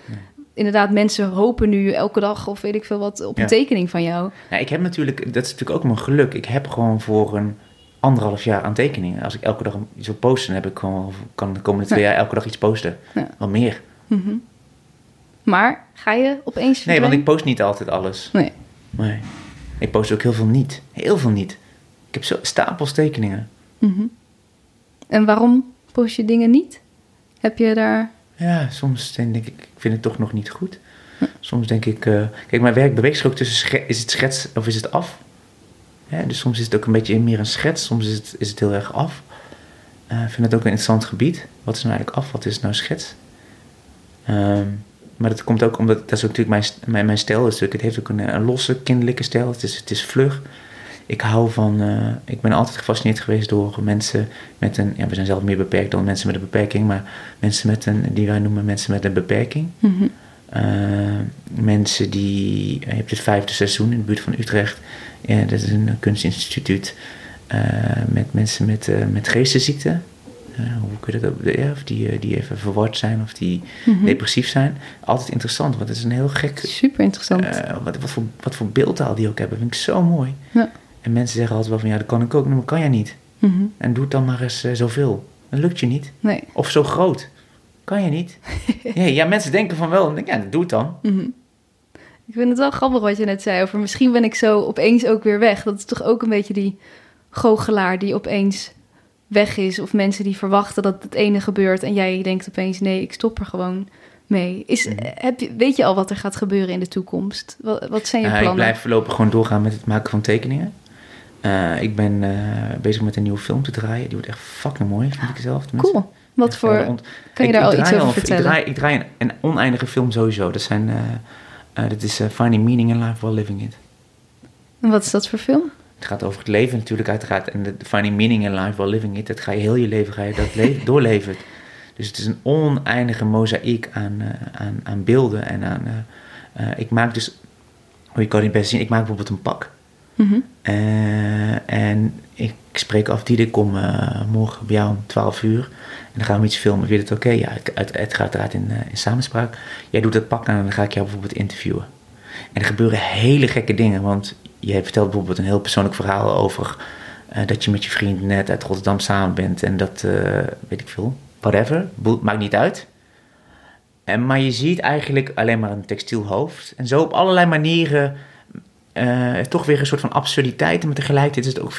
Inderdaad, mensen hopen nu elke dag of weet ik veel wat... op een Ja. tekening van jou. Nou, ik heb natuurlijk, dat is natuurlijk ook mijn geluk. Ik heb gewoon voor een anderhalf jaar aan tekeningen. Als ik elke dag iets wil posten, heb ik gewoon, kan de komende twee Ja. jaar elke dag iets posten. Ja. Wel meer. Mhm. Maar ga je opeens Nee, want ik post niet altijd alles. Nee. Nee. Ik post ook heel veel niet. Heel veel niet. Ik heb zo stapels tekeningen. Mhm. En waarom post je dingen niet? Heb je daar... Ja, soms denk ik, ik vind het toch nog niet goed. Soms denk ik, eh, kijk, mijn werk beweegt zich ook tussen, is het schets of is het af? Ja, dus soms is het ook een beetje meer een schets, soms is het, is het heel erg af. Eh, ik vind het ook een interessant gebied. Wat is nou eigenlijk af, wat is nou schets? Ehm, maar dat komt ook omdat, dat is ook natuurlijk mijn, mijn, mijn stijl. natuurlijk, het heeft ook een, een losse, kinderlijke stijl. Het is, het is vlug. Ik hou van, eh, ik ben altijd gefascineerd geweest door mensen met een, ja, we zijn zelf meer beperkt dan mensen met een beperking, maar mensen met een, die wij noemen mensen met een beperking. Mhm. Eh, mensen die, je hebt het vijfde seizoen in de buurt van Utrecht. Ja, dat is een kunstinstituut eh, met mensen met, eh met geestesziekten. Eh, hoe kun je dat ook, ja, of die, die even verward zijn of die Mhm. depressief zijn. Altijd interessant, want het is een heel gek Super interessant. wat, wat, voor, wat voor beeldtaal die ook hebben, vind ik zo mooi. Ja. En mensen zeggen altijd wel van, ja, dat kan ik ook, maar kan jij niet. Mhm. En doe het dan maar eens zoveel. Dat lukt je niet. Nee. Of zo groot. Kan je niet. ja, ja, mensen denken van wel. Dan denk Ja, doe het dan. Mhm. Ik vind het wel grappig wat je net zei over misschien ben ik zo opeens ook weer weg. Dat is toch ook een beetje die goochelaar die opeens weg is. Of mensen die verwachten dat het ene gebeurt en jij denkt opeens nee, ik stop er gewoon mee. Is, Mhm. heb je, weet je al wat er gaat gebeuren in de toekomst? Wat, wat zijn je Eh, plannen? ik blijf voorlopig gewoon doorgaan met het maken van tekeningen. Eh, ik ben eh, bezig met een nieuwe film te draaien. Die wordt echt fucking mooi, vind ik zelf. tenminste. Cool. Wat Echt, voor, eh, ont- kan je ik- daar ik al iets draai over vertellen? Ik draai, ik draai een, een oneindige film sowieso. Dat, zijn, eh, dat is eh, Finding Meaning in Life While Living It. En wat is dat voor film? Het gaat over het leven natuurlijk uiteraard. En de finding meaning in life while living it. Dat ga je heel je leven ga je dat le- doorleven. Dus het is een oneindige mozaïek aan, eh, aan, aan beelden en aan, ik maak dus, hoe je kan het best zien, ik maak bijvoorbeeld een pak. Mhm. Eh, en ik spreek af, die ik kom morgen bij jou om 12 uur. Dan gaan we iets filmen. Vind je het oké? Ja, het, het gaat eruit in, in samenspraak. Jij doet het pak en dan ga ik jou bijvoorbeeld interviewen. En er gebeuren hele gekke dingen. Want je vertelt bijvoorbeeld een heel persoonlijk verhaal over uh, dat je met je vriend net uit Rotterdam samen bent. En dat, uh, weet ik veel, whatever, maakt niet uit. En, maar je ziet eigenlijk alleen maar een textiel hoofd. En zo op allerlei manieren toch weer een soort van absurditeit. Maar tegelijkertijd is het ook,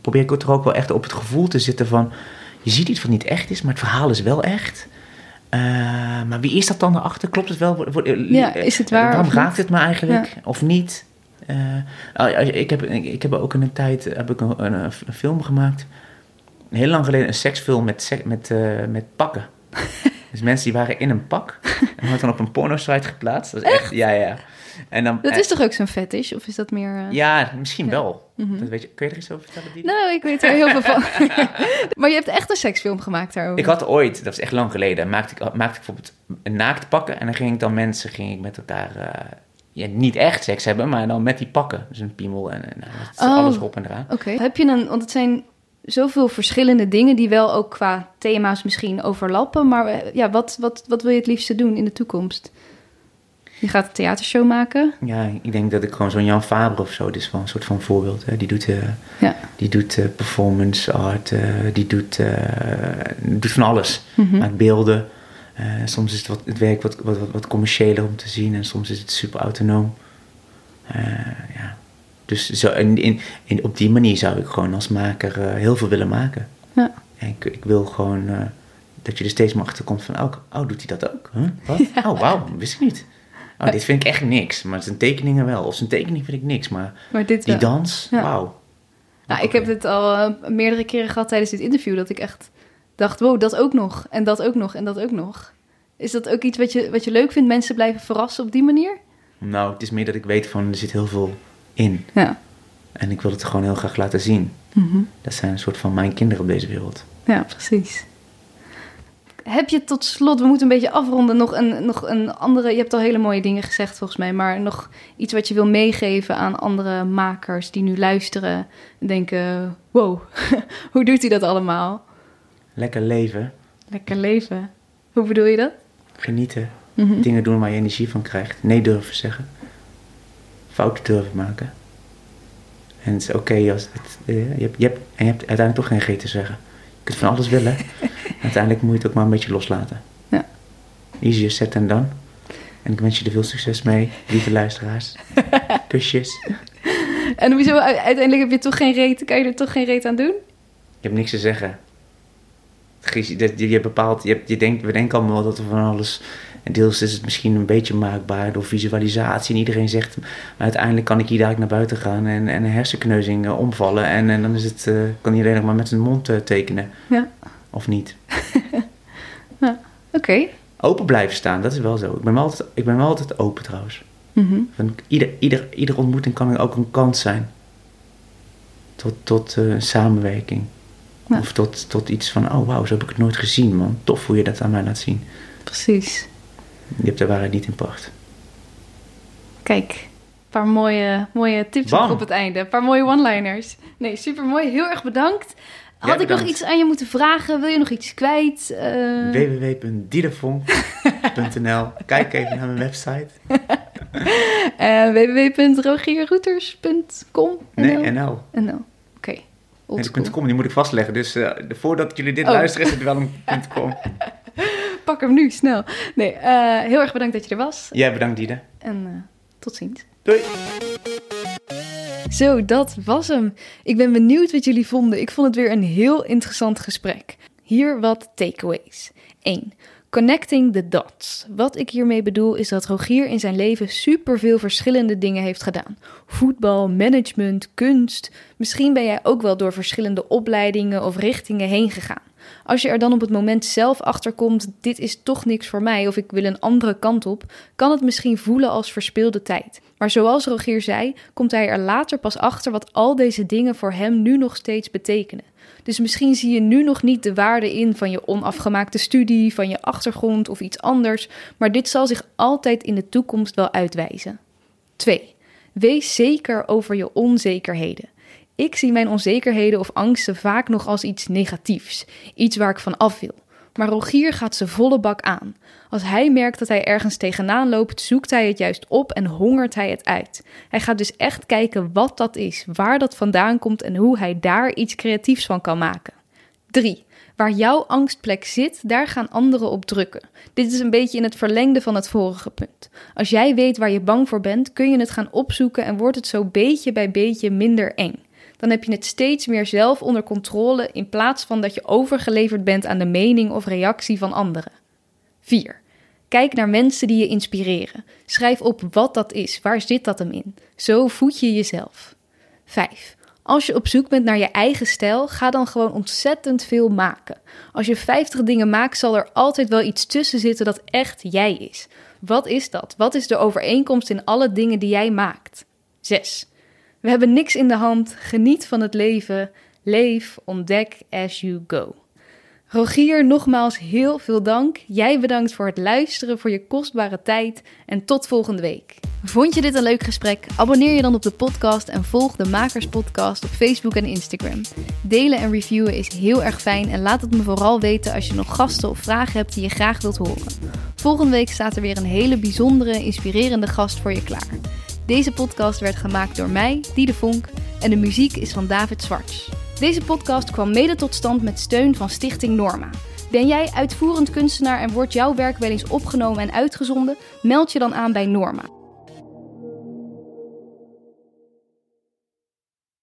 probeer ik er ook wel echt op het gevoel te zitten van... Je ziet iets wat niet echt is, maar het verhaal is wel echt. Uh, maar wie is dat dan erachter? Klopt het wel? Ja, is het waar? Waarom raakt het me eigenlijk? Ja. Of niet? Uh, ik, heb, ik heb ook in een tijd heb ik een, een, een, film gemaakt. Heel lang geleden een seksfilm met, met, uh, met pakken. dus mensen die waren in een pak. En had dan op een porno-site geplaatst. Dat is echt? Ja, ja. En dan, dat is toch ook zo'n fetish? Of is dat meer... Uh... Ja, misschien ja. wel. Mm dat weet je, kun je er iets over vertellen? Die? Nou, ik weet er heel veel van. maar je hebt echt een seksfilm gemaakt daarover. Ik had ooit, dat is echt lang geleden, maakte ik, maakte ik bijvoorbeeld een naakt pakken. En dan ging ik dan mensen, ging ik met elkaar ja, niet echt seks hebben, maar dan met die pakken. Dus een piemel en, en oh, alles op en eraan. Oké. Heb je een, want het zijn zoveel verschillende dingen die wel ook qua thema's misschien overlappen. Maar eh, ja, wat, wat, wat wil je het liefste doen in de toekomst? Je gaat een theatershow maken? Ja, ik denk dat ik gewoon zo'n Jan Faber of zo, dit is wel een soort van voorbeeld. Hè. Die doet, uh, ja. die doet uh, performance art, uh, die doet, doet van alles. Mm -hmm. Maakt beelden. Soms is het, wat, het werk wat, wat, wat, commerciëler om te zien en soms is het super autonoom. Ja. Dus zo, in, in, in, op die manier zou ik gewoon als maker heel veel willen maken. Ja. En ik, ik wil gewoon dat je er steeds maar achter komt van, oh, oh doet hij dat ook? Huh? Wat? Ja. Oh, wauw, wist ik niet. Oh, dit vind ik echt niks, maar zijn tekeningen wel. Of zijn tekening vind ik niks, maar, maar dit die dans, ja. wauw. Nou, ik heb het al meerdere keren gehad tijdens dit interview, dat ik echt dacht, wow, dat ook nog. En dat ook nog. En dat ook nog. Is dat ook iets wat je, wat je leuk vindt? Mensen blijven verrassen op die manier? Nou, het is meer dat ik weet van, er zit heel veel in. Ja. En ik wil het gewoon heel graag laten zien. Mm Dat zijn een soort van mijn kinderen op deze wereld. Ja, precies. Heb je tot slot, we moeten een beetje afronden, nog een, nog een andere... Je hebt al hele mooie dingen gezegd volgens mij, maar nog iets wat je wil meegeven aan andere makers die nu luisteren en denken... Wow, hoe doet hij dat allemaal? Lekker leven. Lekker leven. Hoe bedoel je dat? Genieten. Mhm. Dingen doen waar je energie van krijgt. Nee durven zeggen. Fouten durven maken. En het is oké als het, eh, je, hebt, je hebt, en je hebt uiteindelijk toch geen G te zeggen. Je kunt van alles willen. uiteindelijk moet je het ook maar een beetje loslaten. Ja. Easier set dan done. En ik wens je er veel succes mee, lieve luisteraars. Kusjes. En hoezo, uiteindelijk heb je toch geen reet, kan je er toch geen reet aan doen? Je hebt niks te zeggen je, je bepaalt, je, je denkt, we denken allemaal dat er van alles. En deels is het misschien een beetje maakbaar door visualisatie. En iedereen zegt, maar uiteindelijk kan ik hier dadelijk naar buiten gaan en, en een hersenkneuzing uh, omvallen. En, en dan is het, uh, kan iedereen nog maar met zijn mond uh, tekenen. Ja. Of niet. ja, Oké. Open blijven staan, dat is wel zo. Ik ben wel altijd, ik ben wel altijd open trouwens. Mm ieder, ieder, ieder ontmoeting kan ook een kans zijn. Tot, tot samenwerking. Of tot, tot iets van, oh wauw, zo heb ik het nooit gezien, man. Tof hoe je dat aan mij laat zien. Precies. Je hebt de waarheid niet in pacht. Kijk, een paar mooie, mooie tips op het einde. Een paar mooie one-liners. Nee, super mooi. Heel erg bedankt. Had ik nog iets aan je moeten vragen? Wil je nog iets kwijt? Uh... Kijk even naar mijn website. uh, www.rogierroeters.com Nee, NL. NL. Oké. Nee, de .com, die moet ik vastleggen. Dus uh, voordat jullie dit oh. luisteren, is het wel een .com. Pak hem nu, snel. Nee, uh, heel erg bedankt dat je er was. Jij bedankt, Diede. En tot ziens. Doei. Zo, dat was hem. Ik ben benieuwd wat jullie vonden. Ik vond het weer een heel interessant gesprek. Hier wat takeaways. 1. Connecting the dots. Wat ik hiermee bedoel is dat Rogier in zijn leven superveel verschillende dingen heeft gedaan. Voetbal, management, kunst. Misschien ben jij ook wel door verschillende opleidingen of richtingen heen gegaan. Als je er dan op het moment zelf achter komt: dit is toch niks voor mij of ik wil een andere kant op, kan het misschien voelen als verspilde tijd. Maar zoals Rogier zei, komt hij er later pas achter wat al deze dingen voor hem nu nog steeds betekenen. Dus misschien zie je nu nog niet de waarde in van je onafgemaakte studie, van je achtergrond of iets anders, maar dit zal zich altijd in de toekomst wel uitwijzen. 2. Wees zeker over je onzekerheden. Ik zie mijn onzekerheden of angsten vaak nog als iets negatiefs, iets waar ik van af wil. Maar Rogier gaat ze volle bak aan. Als hij merkt dat hij ergens tegenaan loopt, zoekt hij het juist op en hongert hij het uit. Hij gaat dus echt kijken wat dat is, waar dat vandaan komt en hoe hij daar iets creatiefs van kan maken. 3. Waar jouw angstplek zit, daar gaan anderen op drukken. Dit is een beetje in het verlengde van het vorige punt. Als jij weet waar je bang voor bent, kun je het gaan opzoeken en wordt het zo beetje bij beetje minder eng dan heb je het steeds meer zelf onder controle in plaats van dat je overgeleverd bent aan de mening of reactie van anderen. 4. Kijk naar mensen die je inspireren. Schrijf op wat dat is, waar zit dat hem in. Zo voed je jezelf. 5. Als je op zoek bent naar je eigen stijl, ga dan gewoon ontzettend veel maken. Als je 50 dingen maakt, zal er altijd wel iets tussen zitten dat echt jij is. Wat is dat? Wat is de overeenkomst in alle dingen die jij maakt? 6. We hebben niks in de hand. Geniet van het leven. Leef, ontdek as you go. Rogier, nogmaals heel veel dank. Jij bedankt voor het luisteren, voor je kostbare tijd en tot volgende week. Vond je dit een leuk gesprek? Abonneer je dan op de podcast en volg de Makers Podcast op Facebook en Instagram. Delen en reviewen is heel erg fijn en laat het me vooral weten als je nog gasten of vragen hebt die je graag wilt horen. Volgende week staat er weer een hele bijzondere, inspirerende gast voor je klaar. Deze podcast werd gemaakt door mij, Diede Vonk, en de muziek is van David Zwarts. Deze podcast kwam mede tot stand met steun van Stichting Norma. Ben jij uitvoerend kunstenaar en wordt jouw werk wel eens opgenomen en uitgezonden? Meld je dan aan bij Norma.